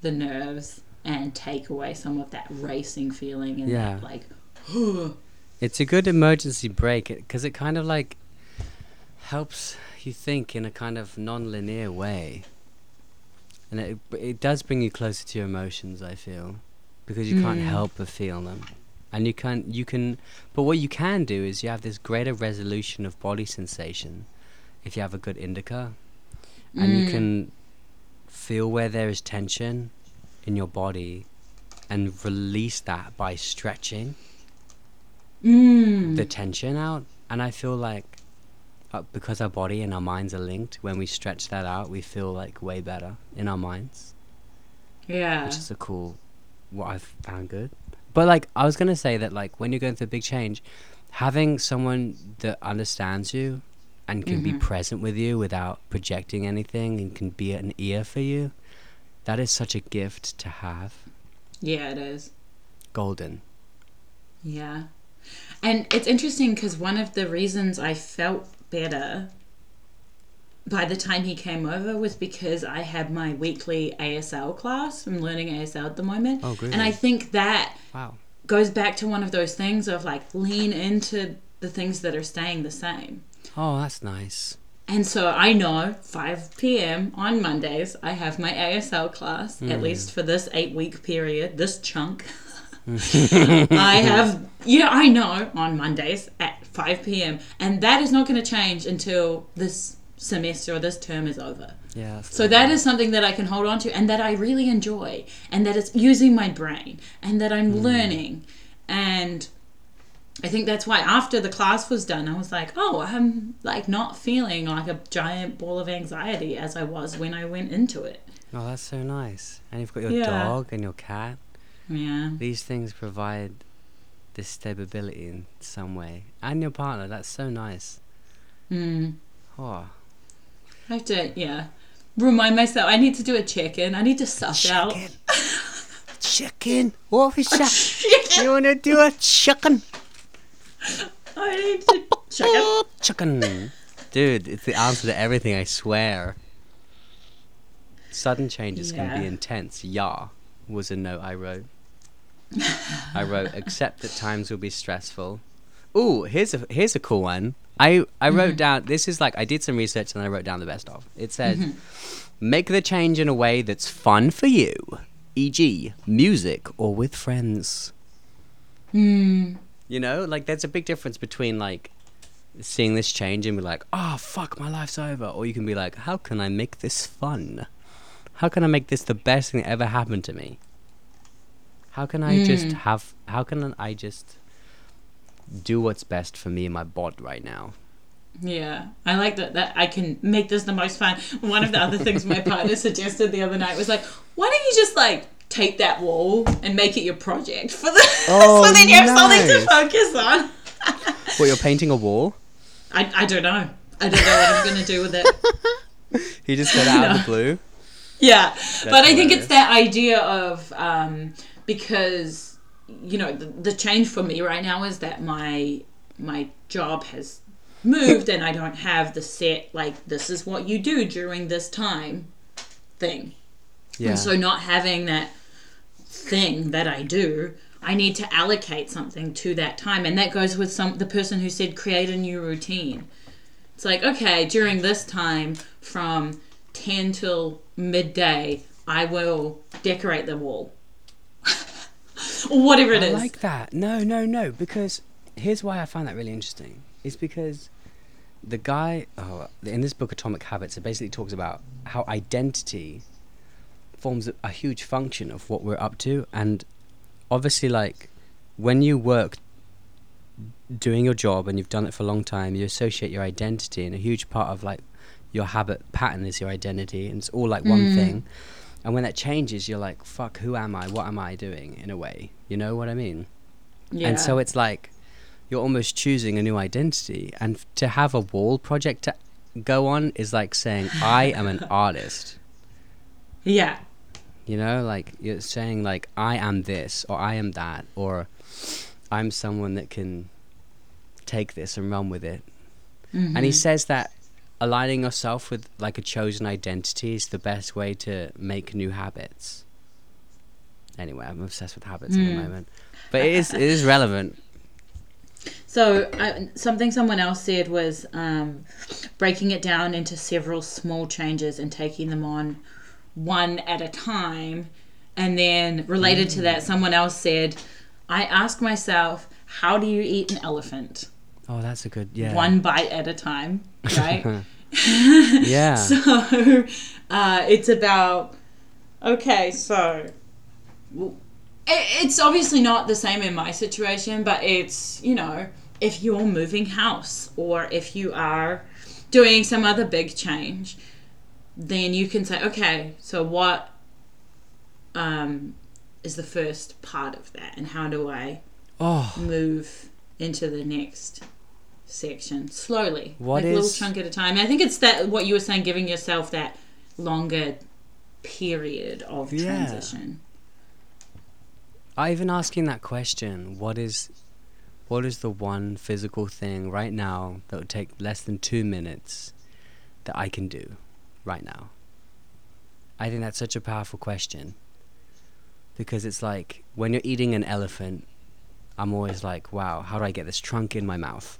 the nerves and take away some of that racing feeling and Yeah. that like, It's a good emergency break because it kind of like helps you think in a kind of non-linear way, and it it does bring you closer to your emotions. I feel because you can't Mm. help but feel them, and you can you can. But what you can do is you have this greater resolution of body sensation if you have a good indica, and you Mm. can feel where there is tension in your body, and release that by stretching mm, the tension out and i feel like uh, because our body and our minds are linked when we stretch that out we feel like way better in our minds yeah, which is a cool what i've found good but like i was gonna say that like when you're going through a big change having someone that understands you and can be Mhm. present with you without projecting anything and can be an ear for you that is such a gift to have yeah, it is. golden Yeah. And it's interesting because one of the reasons I felt better by the time he came over was because I had my weekly ASL class. I'm learning ASL at the moment. Oh, And I think that wow goes back to one of those things of like lean into the things that are staying the same. oh that's nice And so I know 5 p.m. on Mondays, I have my ASL class, Hmm. at least for this eight week period, this chunk. I have, yeah, I know on Mondays at 5 p.m. And that is not going to change until this semester or this term is over. yeah So that is something that I can hold on to and that I really enjoy and that it's using my brain and that I'm mm. learning. And I think that's why after the class was done, I was like, oh, I'm like not feeling like a giant ball of anxiety as I was when I went into it. Oh, that's so nice. And you've got your Yeah. dog and your cat. Yeah. These things provide this stability in some way. And your partner, that's so nice. Mm. Oh, I have to, yeah, remind myself I need to do a check in. I need to suss out. chicken. chicken. Officer. you want to do a chicken? I need to check in. Chicken. Dude, it's the answer to everything, I swear. Sudden changes can be intense. Yeah, was a note I wrote. I wrote, accept that times will be stressful. Ooh, here's a here's a cool one. I I wrote down. This is like I did some research and I wrote down the best of. It says, make the change in a way that's fun for you, e.g., music or with friends. Hmm. You know, like there's a big difference between like seeing this change and be like, oh fuck, my life's over, or you can be like, how can I make this fun? How can I make this the best thing that ever happened to me? How can I just have? How can I just do what's best for me and my bod right now? Yeah, I like that. That I can make this the most fun. One of the other things my partner suggested the other night was like, why don't you just like take that wall and make it your project for the Oh, so then you have something to focus on. What you're painting a wall? I, I don't know. I don't know what I'm gonna do with it. He just said out of the blue. Yeah, but I think it's that idea of um, because you know the, the change for me right now is that my my job has moved and I don't have the set like this is what you do during this time thing. Yeah. And so not having that thing that I do, I need to allocate something to that time. And that goes with some the person who said create a new routine. It's like, okay, during this time from 10 till midday, I will decorate the wall. Or whatever it I is. like that. No, no, no. Because here's why I find that really interesting. Is because the guy oh, in this book, Atomic Habits, it basically talks about how identity forms a, a huge function of what we're up to, and obviously, like when you work doing your job and you've done it for a long time, you associate your identity, and a huge part of like your habit pattern is your identity, and it's all like one mm. thing. And when that changes, you're like, "Fuck, who am I? What am I doing?" In a way, you know what I mean? yeah. And so it's like you're almost choosing a new identity. And to have a wall project to go on is like saying, I am an artist. yeah. You know, like you're saying, like, I am this, or I am that, or I'm someone that can take this and run with it. And he mm-hmm. says that aligning yourself with like a chosen identity is the best way to make new habits. Anyway, I'm obsessed with habits at the moment, but it is it is relevant. So uh, something someone else said was um, breaking it down into several small changes and taking them on one at a time. And then related to that, someone else said, "I ask myself, how do you eat an elephant? Oh, that's a good yeah. One bite at a time, right?" yeah. So uh, it's about okay, so it, it's obviously not the same in my situation, but it's you know if you're moving house or if you are doing some other big change, then you can say okay, so what um, is the first part of that, and how do I oh, move into the next section slowly, What like a little is- chunk at a time. I think it's that what you were saying, giving yourself that longer period of Yeah. transition. I even asking that question, what is what is the one physical thing right now that would take less than 2 minutes that I can do right now? I think that's such a powerful question. Because it's like when you're eating an elephant, I'm always like, wow, how do I get this trunk in my mouth?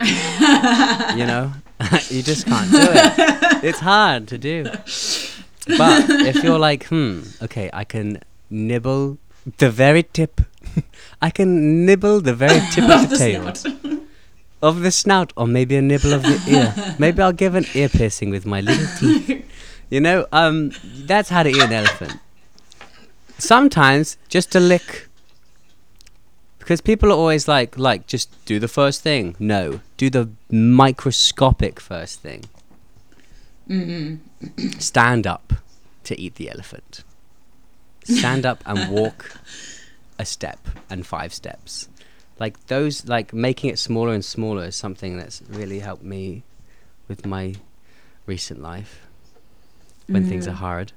you know? you just can't do it. It's hard to do. But if you're like, hmm, okay, I can nibble the very tip. I can nibble the very tip of the, the tail. snout. Of the snout, or maybe a nibble of the ear. maybe I'll give an ear piercing with my little teeth. You know, um, that's how to eat an elephant. Sometimes just a lick. Because people are always like, like, just do the first thing. No, do the microscopic first thing. Mm-hmm. Stand up to eat the elephant. Stand up and walk a step and five steps. Like those, like making it smaller and smaller is something that's really helped me with my recent life when things mm. are hard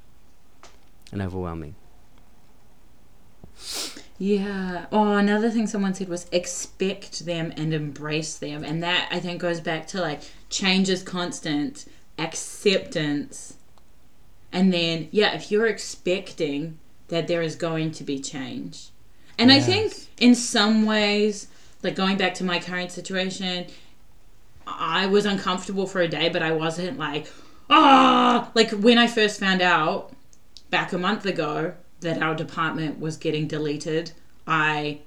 and overwhelming. Yeah. Oh, another thing someone said was expect them and embrace them. And that I think goes back to like change is constant, acceptance. And then, yeah, if you're expecting that there is going to be change. And I think in some ways, like going back to my current situation, I was uncomfortable for a day, but I wasn't like, ah, like when I first found out back a month ago that our department was getting deleted, I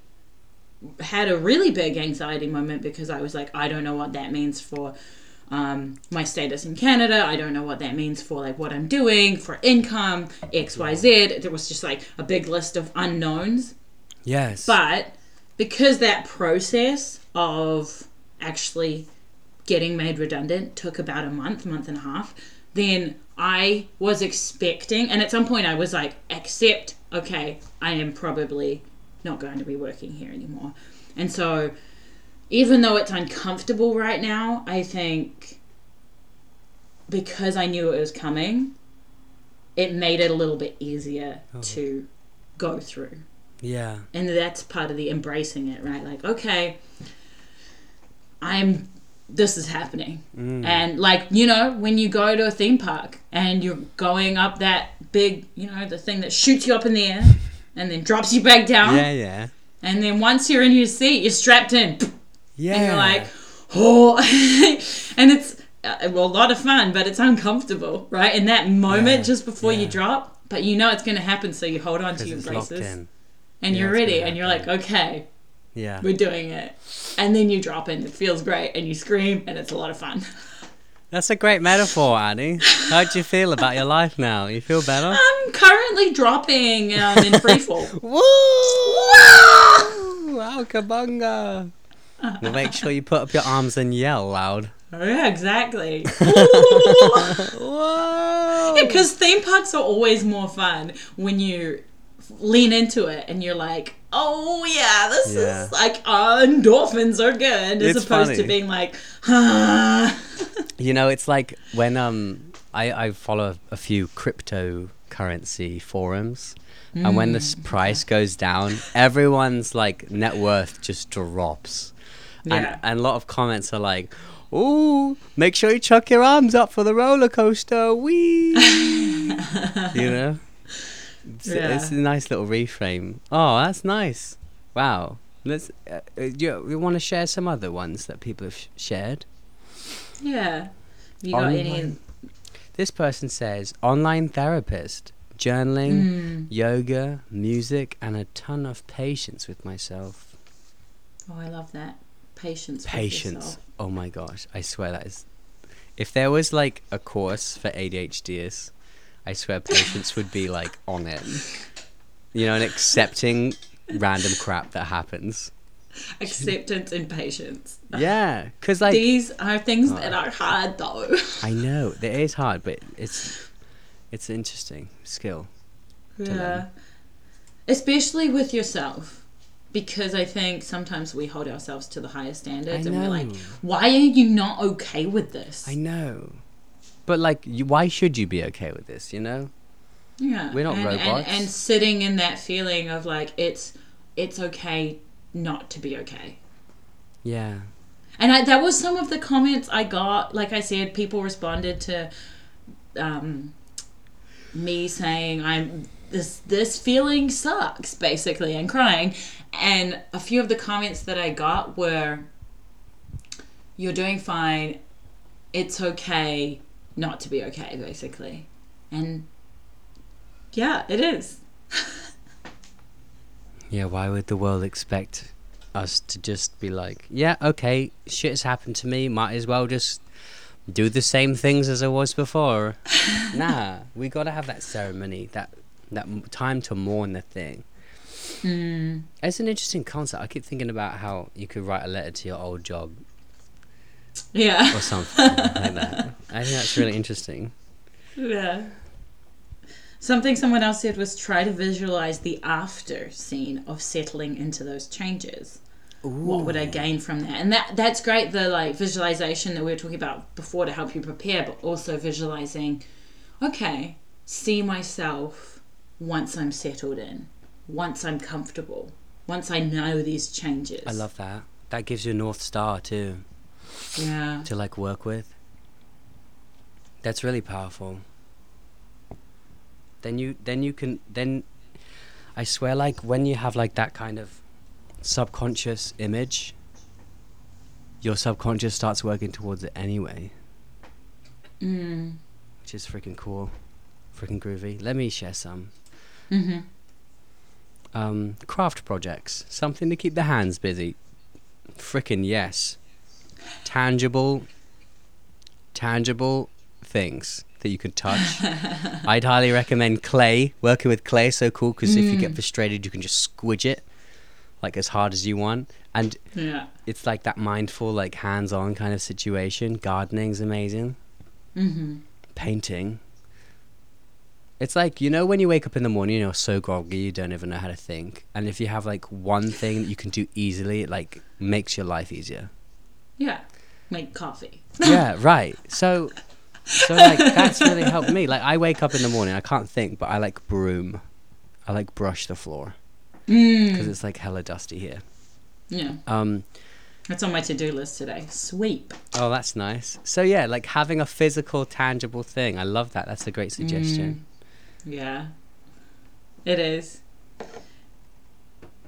had a really big anxiety moment because I was like, I don't know what that means for um, my status in Canada. I don't know what that means for like what I'm doing for income, X, Y, Z. There was just like a big list of unknowns. Yes. But because that process of actually getting made redundant took about a month, month and a half, then I was expecting, and at some point I was like, accept, okay, I am probably not going to be working here anymore. And so, even though it's uncomfortable right now, I think because I knew it was coming, it made it a little bit easier oh. to go through. yeah. And that's part of the embracing it, right? Like, okay, I'm this is happening. And like, you know, when you go to a theme park and you're going up that big, you know, the thing that shoots you up in the air and then drops you back down. Yeah, yeah. And then once you're in your seat, you're strapped in. Yeah. And you're like, oh. and it's uh, well, a lot of fun, but it's uncomfortable, right? In that moment Yeah, just before you drop, but you know it's going to happen, so you hold on to your braces and Yeah, you're ready, and you're like, okay, Yeah. we're doing it. And then you drop in, it feels great, and you scream, and it's a lot of fun. That's a great metaphor, Annie. How do you feel about your life now? You feel better? I'm currently dropping um, in freefall. Woo! Wow, kabunga! Well, make sure you put up your arms and yell loud. oh, yeah, exactly. Whoa! Because theme parks are always more fun when you lean into it and you're like, oh yeah, this Yeah. is like uh, endorphins are good, as It's opposed to being like, ah. You know, it's like when um I, I follow a few cryptocurrency forums and when the price goes down, everyone's like net worth just drops. Yeah. And, and a lot of comments are like, "Ooh, make sure you chuck your arms up for the roller coaster." Wee. you know? It's, it's a nice little reframe. Oh, that's nice. Wow. Let's uh, uh, you, you want to share some other ones that people have sh- shared? yeah. You got any? This person says online therapist, journaling, Mm. yoga, music, and a ton of patience with myself. Oh, I love that. Patience. Patience. yourself. Oh my gosh, I swear that is. If there was like a course for ADHDs, I swear patience would be like on it. You know, and accepting random crap that happens. Acceptance and patience. Yeah, because like These are things Oh. that are hard though. I know it is hard, but it's it's an interesting skill. Yeah. Especially with yourself. Because I think sometimes we hold ourselves to the highest standards and we're like, why are you not okay with this? I know. But like, you, why should you be okay with this? You know? yeah. we're not and, robots. And, and sitting in that feeling of like it's it's okay not to be okay. Yeah. And I, that was some of the comments I got. Like I said, people responded to um, me saying I'm this this feeling sucks basically and crying. And a few of the comments that I got were, "You're doing fine. It's okay not to be okay." Basically, and yeah, it is. Yeah. Why would the world expect us to just be like, yeah, okay, shit has happened to me. Might as well just do the same things as I was before. nah, we got to have that ceremony, that that time to mourn the thing. Mm. It's an interesting concept. I keep thinking about how you could write a letter to your old job Yeah. or something like that. I think that's really interesting. Yeah. Something someone else said was try to visualize the after scene of settling into those changes. What would I gain from that? And that that's great the like visualization that we were talking about before to help you prepare, but also visualizing okay, see myself once I'm settled in, once I'm comfortable, once I know these changes. I love that. That gives you a north star too Yeah. to like work with. That's really powerful. Then you then you can then I swear like when you have like that kind of subconscious image your subconscious starts working towards it anyway, Mm. which is freaking cool, freaking groovy. Let me share some. Mm-hmm. Um, craft projects, something to keep the hands busy. Freaking yes. Tangible, tangible things that you can touch. I'd highly recommend clay. Working with clay is so cool because if you get frustrated, you can just squidge it like as hard as you want. And Yeah. it's like that mindful, like hands-on kind of situation. Gardening's amazing. Mm-hmm. Painting. It's like you know when you wake up in the morning, you're so groggy, you don't even know how to think. And if you have like one thing that you can do easily, it like makes your life easier. Yeah. Make coffee. yeah, right. So, so like that's really helped me. Like I wake up in the morning, I can't think, but I like broom. I like brush the floor because Mm. it's like hella dusty here. Yeah. Um, That's on my to-do list today. Sweep. oh, that's nice. So yeah, like having a physical, tangible thing. I love that. That's a great suggestion. Yeah. It is.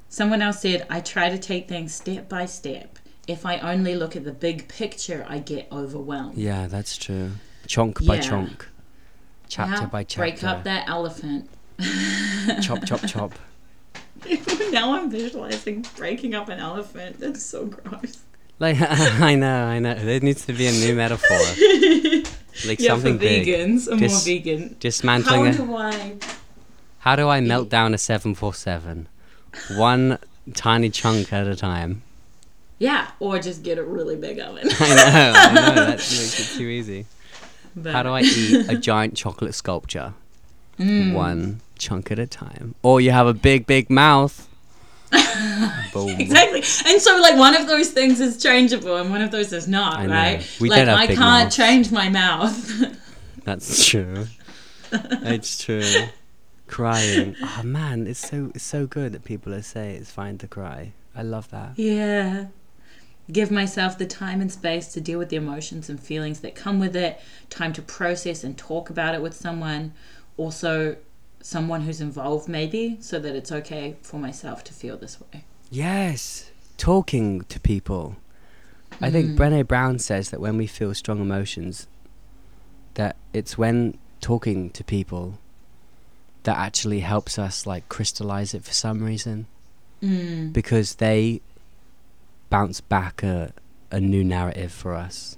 Someone else said, I try to take things step by step. If I only look at the big picture, I get overwhelmed. Yeah, that's true. Chunk by chunk, chapter Yeah, by chapter. Break up that elephant. chop, chop, chop. now I'm visualizing breaking up an elephant. That's so gross. Like I know, I know. There needs to be a new metaphor, like yeah, something for big. vegans, a Just more vegan. Dismantling How do I? How do I melt down a 747? One tiny chunk at a time. Yeah, or just get a really big oven. I know, I know, that makes it too easy. But- How do I eat a giant chocolate sculpture? Mm. One chunk at a time. Or you have a big, big mouth. Exactly. And so like one of those things is changeable and one of those is not, I right? We like I can't mouths. change my mouth. That's true. it's true. Crying. Oh man, it's so it's so good that people are saying it's fine to cry. I love that. yeah. Give myself the time and space to deal with the emotions and feelings that come with it, time to process and talk about it with someone, also someone who's involved maybe, so that it's okay for myself to feel this way. Yes, talking to people. I think Brené Brown says that when we feel strong emotions, that it's when talking to people that actually helps us like crystallize it for some reason Mm. because they bounce back a a new narrative for us.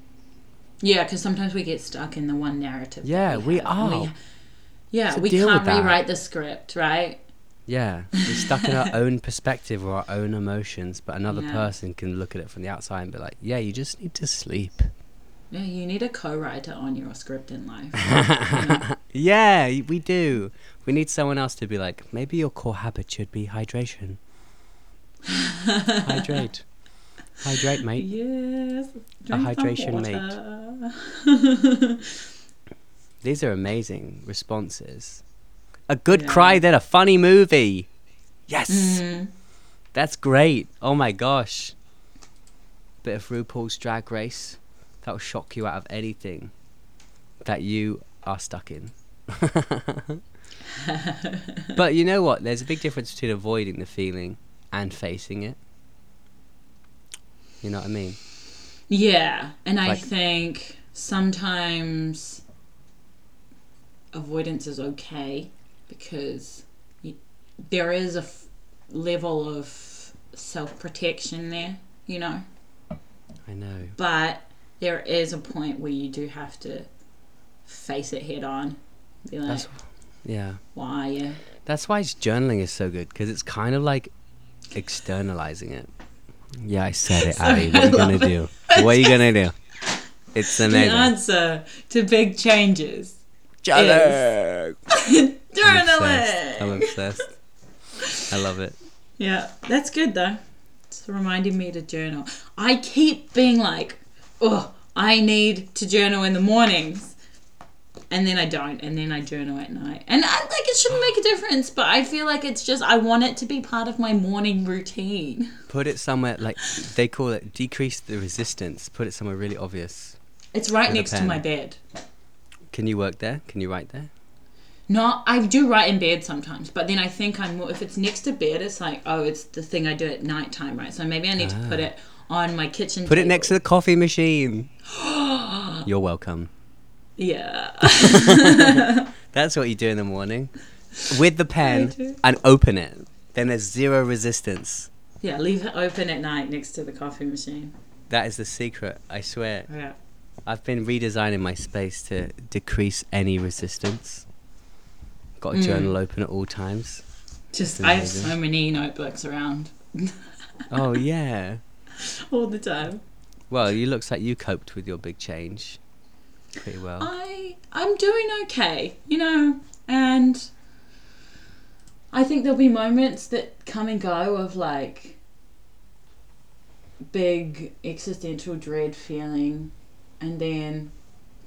Yeah, because sometimes we get stuck in the one narrative. Yeah, we and are. yeah, So we can't rewrite the script, right? Yeah, we're stuck in our own perspective or our own emotions, but another Yeah. person can look at it from the outside and be like, "Yeah, you just need to sleep." Yeah, you need a co-writer on your script in life. Yeah, we do. We need someone else to be like, maybe your core habit should be hydration. Hydrate. Hydrate, mate. yes. A hydration mate. These are amazing responses. A good Yeah. cry, then a funny movie. Yes. Mm. That's great. Oh my gosh. Bit of RuPaul's Drag Race. That'll shock you out of anything that you are stuck in. but you know what? There's a big difference between avoiding the feeling and facing it. You know what I mean? Yeah, and I think sometimes avoidance is okay because y- there is a f- level of self protection there, you know. I know. But there is a point where you do have to face it head on. Be like, That's yeah. why? Yeah. That's why journaling is so good because it's kind of like externalizing it. Yeah, I said it, Sorry, Abby. What are you gonna do? What are you gonna do? It's The answer to big changes. Journaling. I'm Journaling. I'm obsessed. I love it. Yeah, that's good though. It's reminding me to journal. I keep being like, oh, I need to journal in the mornings. And then I don't, and then I journal at night. And I like it shouldn't make a difference, but I feel like it's just I want it to be part of my morning routine. Put it somewhere like they call it decrease the resistance. Put it somewhere really obvious. It's right next to my bed. Can you work there? Can you write there? No, I do write in bed sometimes, but then I think I'm more, if it's next to bed, it's like, oh, it's the thing I do at night time, right? So maybe I need to put Ah. it on my kitchen. Put it next to the coffee machine. You're welcome. Yeah. That's what you do in the morning. With the pen and open it. Then there's zero resistance. yeah, leave it open at night next to the coffee machine. That is the secret, I swear. Yeah. I've been redesigning my space to decrease any resistance. Got a mm. journal open at all times. Just I have so many notebooks around Oh yeah. all the time. Well, you looks like you coped with your big change pretty well. I I'm doing okay, you know, and I think there'll be moments that come and go of like big existential dread feeling and then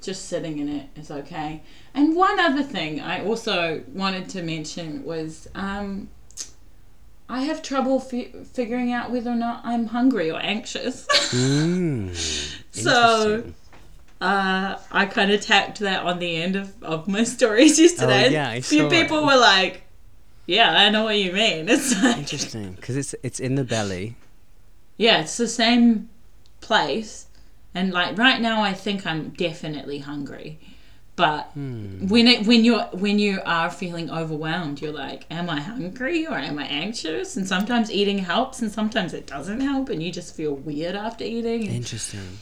just sitting in it is okay. And one other thing I also wanted to mention was um I have trouble fi- figuring out whether or not I'm hungry or anxious. Mm, So-. Uh, I kind of tacked that on the end of, of my stories yesterday. Oh, yeah, I A few saw it. people were like, "Yeah, I know what you mean." It's like, interesting because it's it's in the belly. yeah, it's the same place, and like right now, I think I'm definitely hungry. But Hmm. when it when you're when you are feeling overwhelmed, you're like, "Am I hungry or am I anxious?" And sometimes eating helps, and sometimes it doesn't help, and you just feel weird after eating. Interesting.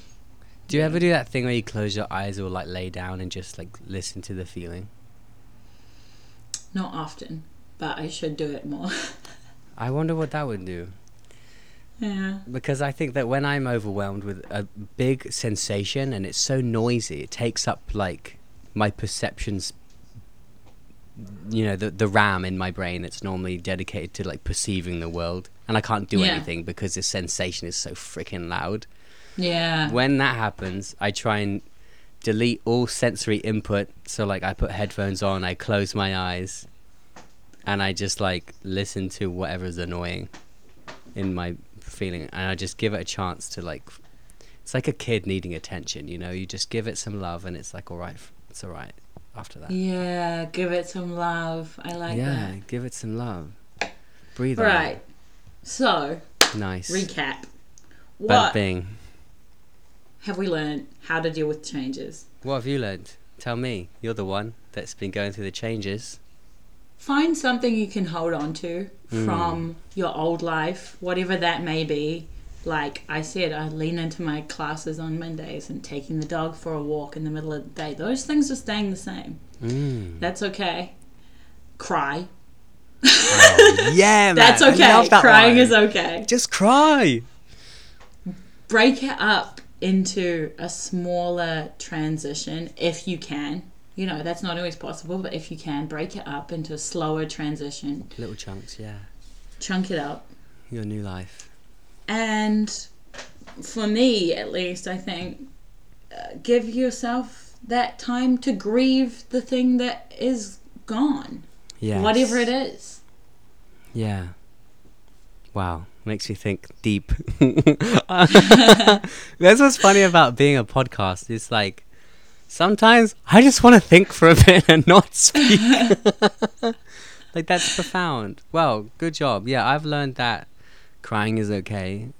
Do you ever do that thing where you close your eyes or like lay down and just like listen to the feeling? Not often, but I should do it more. I wonder what that would do. yeah. Because I think that when I'm overwhelmed with a big sensation and it's so noisy, it takes up like my perceptions. You know, the the RAM in my brain that's normally dedicated to like perceiving the world, and I can't do Yeah. anything because this sensation is so freaking loud. Yeah. When that happens, I try and delete all sensory input. So like I put headphones on, I close my eyes, and I just like listen to whatever's annoying in my feeling, and I just give it a chance to like. It's like a kid needing attention, you know. You just give it some love, and it's like, all right, it's all right. After that, Yeah, give it some love. I like yeah, give it some love. Breathe that. Right. So. Nice. recap. Bad What thing. Have we learned how to deal with changes? What have you learned? Tell me. You're the one that's been going through the changes. Find something you can hold on to Mm. from your old life, whatever that may be. Like I said, I lean into my classes on Mondays and taking the dog for a walk in the middle of the day. Those things are staying the same. Mm. That's okay. Cry. Oh, yeah, man. That's I okay. love that Crying is okay. Just cry. break it up into a smaller transition if you can. You know, that's not always possible, but if you can, break it up into a slower transition, Little chunks, yeah. chunk it up. Your new life. And for me, at least, I think, uh, give yourself that time to grieve the thing that is gone, Yeah. whatever it is. Yeah. Wow. Makes me think deep. That's what's funny about being a podcast. It's like sometimes I just want to think for a bit and not speak. like that's profound. Well, good job. Yeah, I've learned that crying is okay.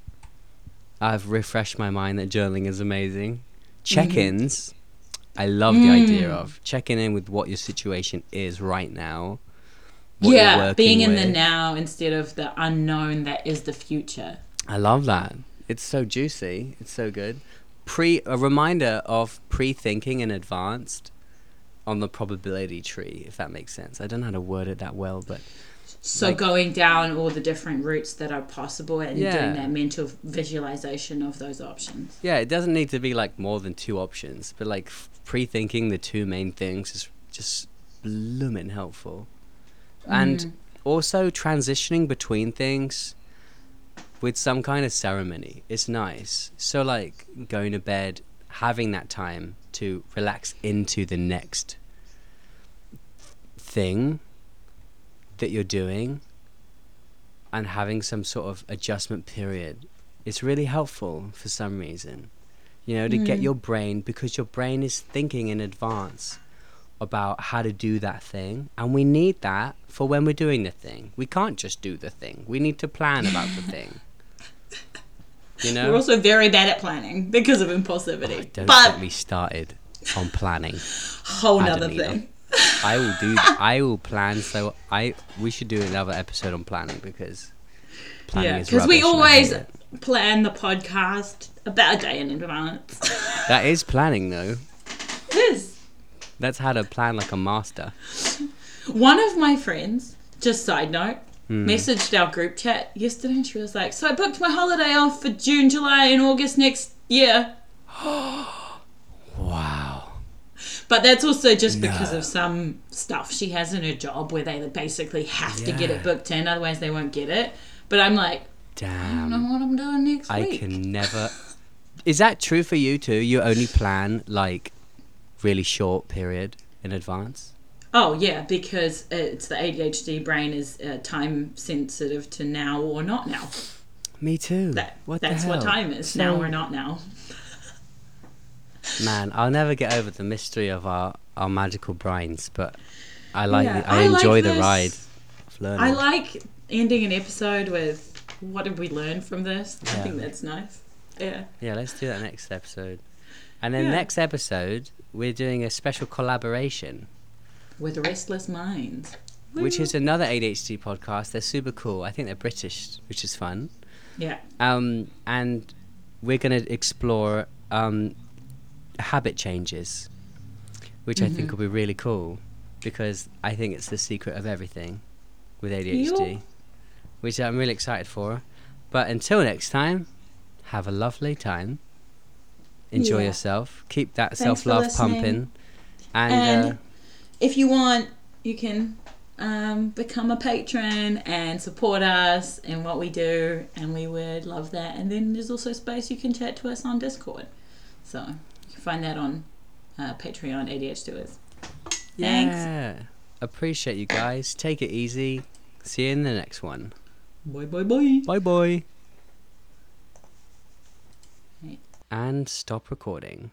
I've refreshed my mind that journaling is amazing. Mm-hmm. Check-ins, I love the mm. idea of checking in with what your situation is right now. Yeah, being in the now instead of the unknown that is the future. I love that. It's so juicy. It's so good. Pre a reminder of pre-thinking in advanced on the probability tree, if that makes sense. I don't know how to word it that well, but So Like- going down all the different routes that are possible and Yeah. doing that mental visualization of those options. yeah, it doesn't need to be like more than two options, but like pre-thinking the two main things is just blooming helpful. And mm. also transitioning between things with some kind of ceremony is nice. So like going to bed, having that time to relax into the next thing that you're doing and having some sort of adjustment period is really helpful for some reason. You know, to get mm. your brain because your brain is thinking in advance about how to do that thing and we need that for when we're doing the thing. We can't just do the thing. We need to plan about the thing. You know? We're also very bad at planning because of impulsivity. Oh, don't but get me started on planning. whole nother thing. I will do. I will plan. So I we should do another episode on planning because planning Yeah, is because we rubbish and I always plan the podcast about a day in advance. That is planning though. it is. That's how to plan like a master. One of my friends, just side note, Hmm. messaged our group chat yesterday and she was like, So I booked my holiday off for June, July, and August next year. Wow. But that's also just because of some stuff she has in her job where they basically have to get it booked in, otherwise they won't get it. But I'm like, I don't know what I'm doing next I week. can never. Is that true for you too? You only plan like really short period in advance. Oh yeah, because it's the ADHD brain is uh, time sensitive to now or not now. Me too. That what that's what time is So- now or not now. Man, I'll never get over the mystery of our, our magical brains, but I like Yeah, the, I, I like enjoy the this. ride of learning. I like ending an episode with what did we learn from this? I think that's nice. Yeah. Yeah, let's do that next episode. And then Yeah. next episode, we're doing a special collaboration, With restless minds. which is another ADHD podcast. They're super cool. I think they're British, which is fun. Yeah. Um, and we're going to explore um, habit changes, which I Mm-hmm. think will be really cool because I think it's the secret of everything with ADHD, which I'm really excited for. But until next time, have a lovely time. Enjoy Yeah. yourself. Keep that Thanks self love pumping. And, And- uh, If you want, you can um, become a patron and support us in what we do, and we would love that. And then there's also space you can chat to us on Discord. So you can find that on uh, Patreon ADH2is. Thanks. yeah. Appreciate you guys. Take it easy. See you in the next one. Bye bye bye. Bye bye. Right. And stop recording.